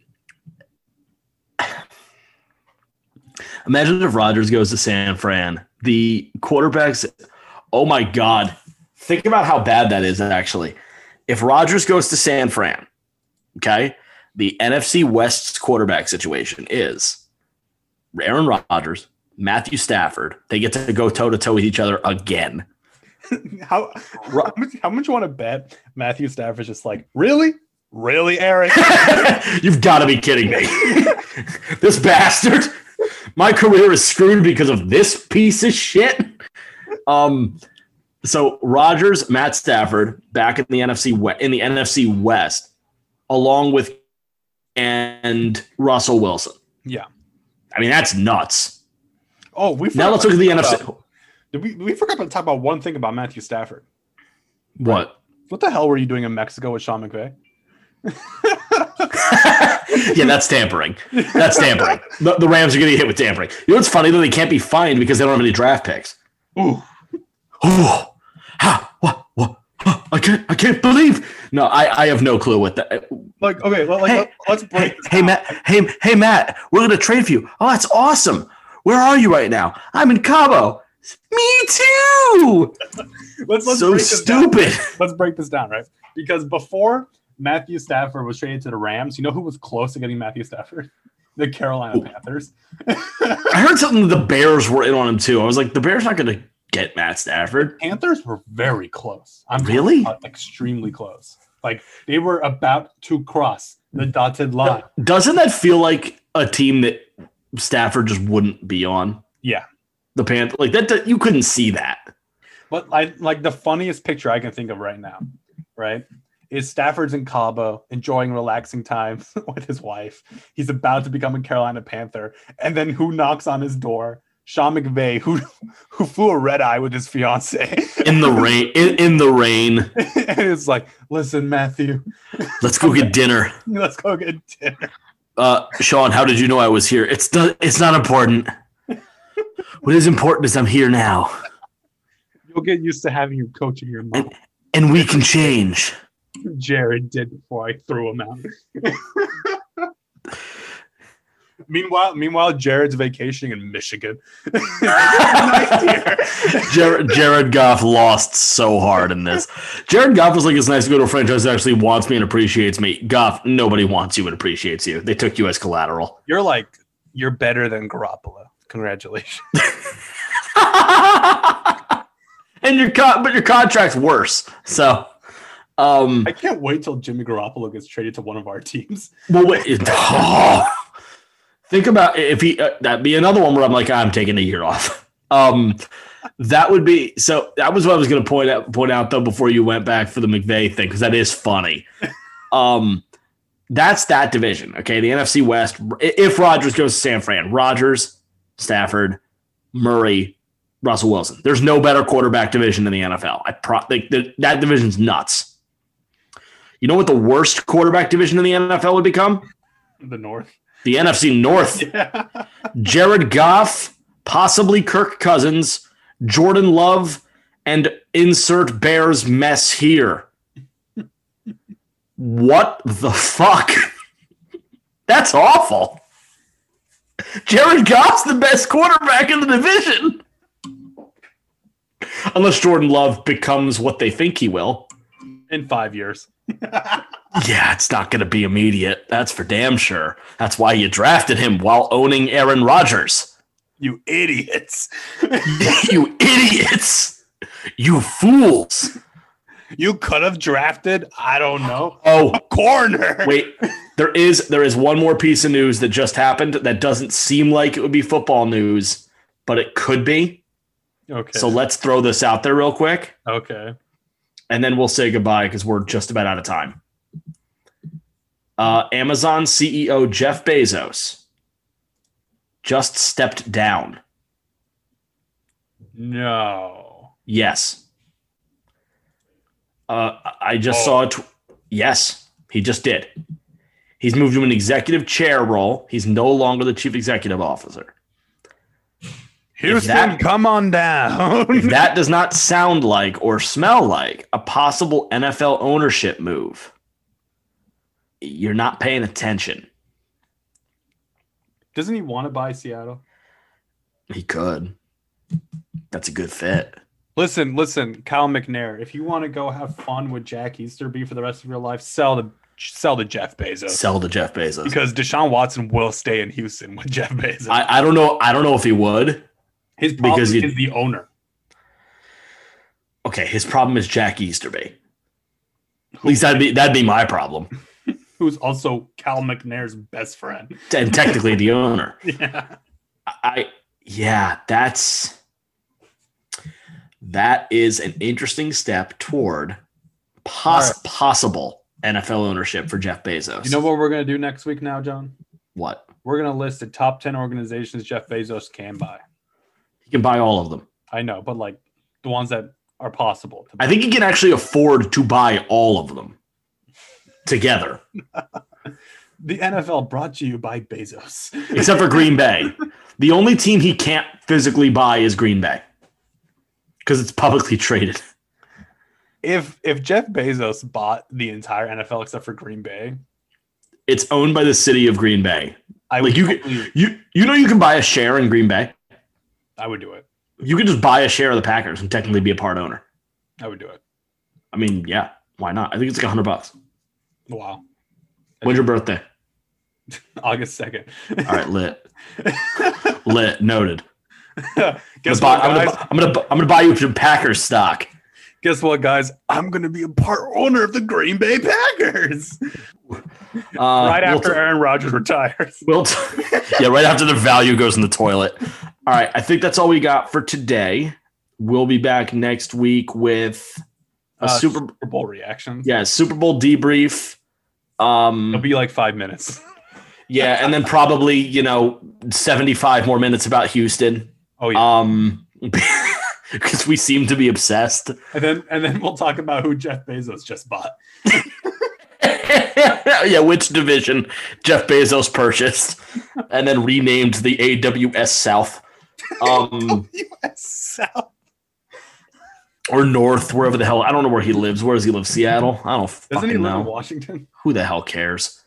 imagine if Rodgers goes to San Fran. The quarterbacks. Oh my God! Think about how bad that is. Actually, if Rodgers goes to San Fran, okay, the NFC West's quarterback situation is Aaron Rodgers, Matthew Stafford. They get to go toe to toe with each other again. How, how much, how much you want to bet Matthew Stafford's just like, really? Really, Eric? You've got to be kidding me. this bastard. My career is screwed because of this piece of shit. Um, so Rodgers, Matt Stafford, back in the NFC in the NFC West, along with and Russell Wilson. yeah. I mean, that's nuts. Oh, we Now let's look at the NFC. about- Did we, we forgot to talk about one thing about Matthew Stafford. What? What the hell were you doing in Mexico with Sean McVay? yeah, that's tampering. That's tampering. The, the Rams are going to get hit with tampering. You know what's funny though? They can't be fined because they don't have any draft picks. Ooh. Oh, ha, I can't, I can't believe. No, I, I have no clue what that. Uh, like, okay, well, like, Hey, let, let's break Hey, hey. Matt, hey, hey, Matt, we're gonna trade for you. Oh, that's awesome. Where are you right now? I'm in Cabo. Me too. Let's, let's so stupid. Let's break this down, right? Because before Matthew Stafford was traded to the Rams, you know who was close to getting Matthew Stafford? The Carolina Panthers. I heard something. The Bears were in on him too. I was like, the Bears not gonna get Matt Stafford. Panthers were very close. I'm Really? about extremely close. Like they were about to cross the dotted line. Doesn't that feel like a team that Stafford just wouldn't be on? Yeah. The Panthers, like that, that- you couldn't see that. But I like the funniest picture I can think of right now, right? Is Stafford's in Cabo enjoying relaxing time with his wife. He's about to become a Carolina Panther. And then who knocks on his door? Sean McVay, who who flew a red eye with his fiance. In the rain, in, in the rain. and it's like, listen, Matthew, Let's go get dinner. let's go get dinner. Uh, Sean, how did you know I was here? It's not. It's not important. What is important is I'm here now, You'll get used to having you coaching your mom. and we can change. Jared did before I threw him out. meanwhile, meanwhile, Jared's vacationing in Michigan. Jared, Jared Goff lost so hard in this. Jared Goff was like, "It's nice to go to a franchise that actually wants me and appreciates me." Goff, nobody wants you and appreciates you. They took you as collateral. You're like, you're better than Garoppolo. Congratulations. and your con- but your contract's worse. So, um, I can't wait till Jimmy Garoppolo gets traded to one of our teams. well, wait, oh. Think about if he uh, that'd be another one where I'm like, I'm taking a year off. Um, that would be so. That was what I was going to point out. Point out though before you went back for the McVay thing because that is funny. Um, that's that division. Okay, the NFC West. If Rodgers goes to San Fran, Rodgers, Stafford, Murray, Russell Wilson. There's no better quarterback division in the NFL. I pro like, the, that division's nuts. You know what the worst quarterback division in the NFL would become? The North. The NFC North. Yeah. Jared Goff, possibly Kirk Cousins, Jordan Love, and insert Bears mess here. What the fuck? That's awful. Jared Goff's the best quarterback in the division. Unless Jordan Love becomes what they think he will. In five years. Yeah, it's not going to be immediate. That's for damn sure. That's why you drafted him while owning Aaron Rodgers. You idiots. you idiots. You fools. You could have drafted, I don't know, Oh, corner. wait. There is there is one more piece of news that just happened that doesn't seem like it would be football news, but it could be. Okay. So let's throw this out there real quick okay. and then we'll say goodbye because we're just about out of time. Uh, Amazon CEO Jeff Bezos just stepped down. No. Yes. Uh, I just Oh. saw it. Yes, he just did. He's moved to an executive chair role. He's no longer the chief executive officer. Houston, that- come on down. If that does not sound like or smell like a possible NFL ownership move, you're not paying attention. Doesn't he want to buy Seattle? He could. That's a good fit. Listen, listen, Cal McNair. If you want to go have fun with Jack Easterby for the rest of your life, sell the sell to Jeff Bezos Sell to Jeff Bezos. because Deshaun Watson will stay in Houston with Jeff Bezos. I, I don't know. I don't know if he would. His problem because you- is the owner. Okay, his problem is Jack Easterby. At least that'd be that'd be my problem. who's also Cal McNair's best friend. And technically the owner. Yeah. I yeah, that's that is an interesting step toward poss- All right. possible NFL ownership for Jeff Bezos. You know what we're gonna do next week now, John? what? We're gonna list the top ten organizations Jeff Bezos can buy. He can buy all of them. I know, but like the ones that are possible. To buy. I think he can actually afford to buy all of them together, the NFL brought to you by Bezos. except for Green Bay. The only team he can't physically buy is Green Bay because it's publicly traded. if if Jeff Bezos bought the entire NFL except for Green Bay, It's owned by the city of Green Bay. I Like you You you know you can buy a share in Green Bay. I would do it. You could just buy a share of the Packers and technically be a part owner. I would do it. I mean, yeah, why not? I think it's like a hundred bucks. Wow. When's your birthday? August second. All right, lit, lit, noted. Guess I'm what, gonna, buy, I'm, gonna, I'm gonna I'm gonna buy you some Packers stock. Guess what, guys? I'm gonna be a part owner of the Green Bay Packers Uh, right we'll after t- Aaron Rodgers retires. We'll t- yeah, right after the value goes in the toilet. All right, I think that's all we got for today. We'll be back next week with a Uh, Super Super Bowl reaction. yeah Super Bowl debrief. Um, It'll be like five minutes. yeah, and then probably you know seventy five more minutes about Houston. Oh yeah. Um, because we seem to be obsessed. and then and then we'll talk about who Jeff Bezos just bought. yeah, which division Jeff Bezos purchased and then renamed the AWS South. Um, US South. Or North, wherever the hell. I don't know where he lives. Where does he live? Seattle? I don't Doesn't fucking he live know. in Washington? Who the hell cares?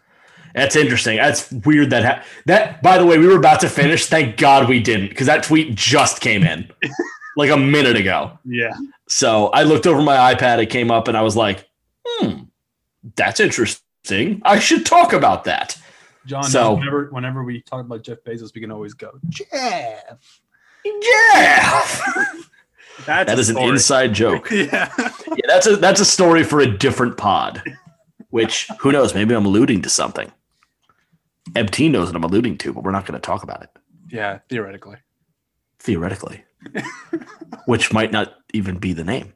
That's interesting. That's weird. That ha- that. By the way, we were about to finish. Thank God we didn't, because that tweet just came in like a minute ago. Yeah. So I looked over my iPad. It came up, and I was like, "Hmm, that's interesting. I should talk about that." John, So- whenever whenever we talk about Jeff Bezos, we can always go, Jeff. Yeah, That's that a an inside joke. Yeah. Yeah, that's a that's a story for a different pod. Which who knows? Maybe I'm alluding to something. Ebteen knows what I'm alluding to, but we're not going to talk about it. yeah, theoretically. theoretically, which might not even be the name.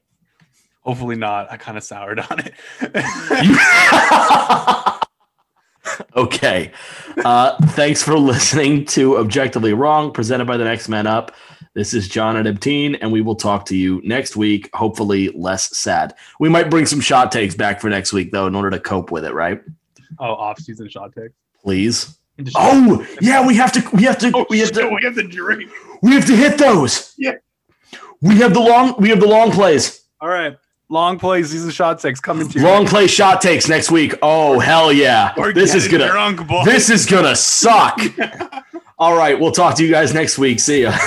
Hopefully not. I kind of soured on it. okay. Uh, thanks for listening to Objectively Wrong, presented by the Next Man Up. This is John and Ebteen, and we will talk to you next week, hopefully less sad. We might bring some shot takes back for next week, though, in order to cope with it, right? oh, off season shot takes. Please. Oh, yeah, we have to we have to Oh, we have to we have to drink. we have to hit those. Yeah. We have the long we have the long plays. All right. Long plays, these are shot takes coming to you. Long play shot takes next week. Oh hell yeah. We're This is gonna drunk, boys. this is gonna suck. All right, we'll talk to you guys next week. See ya.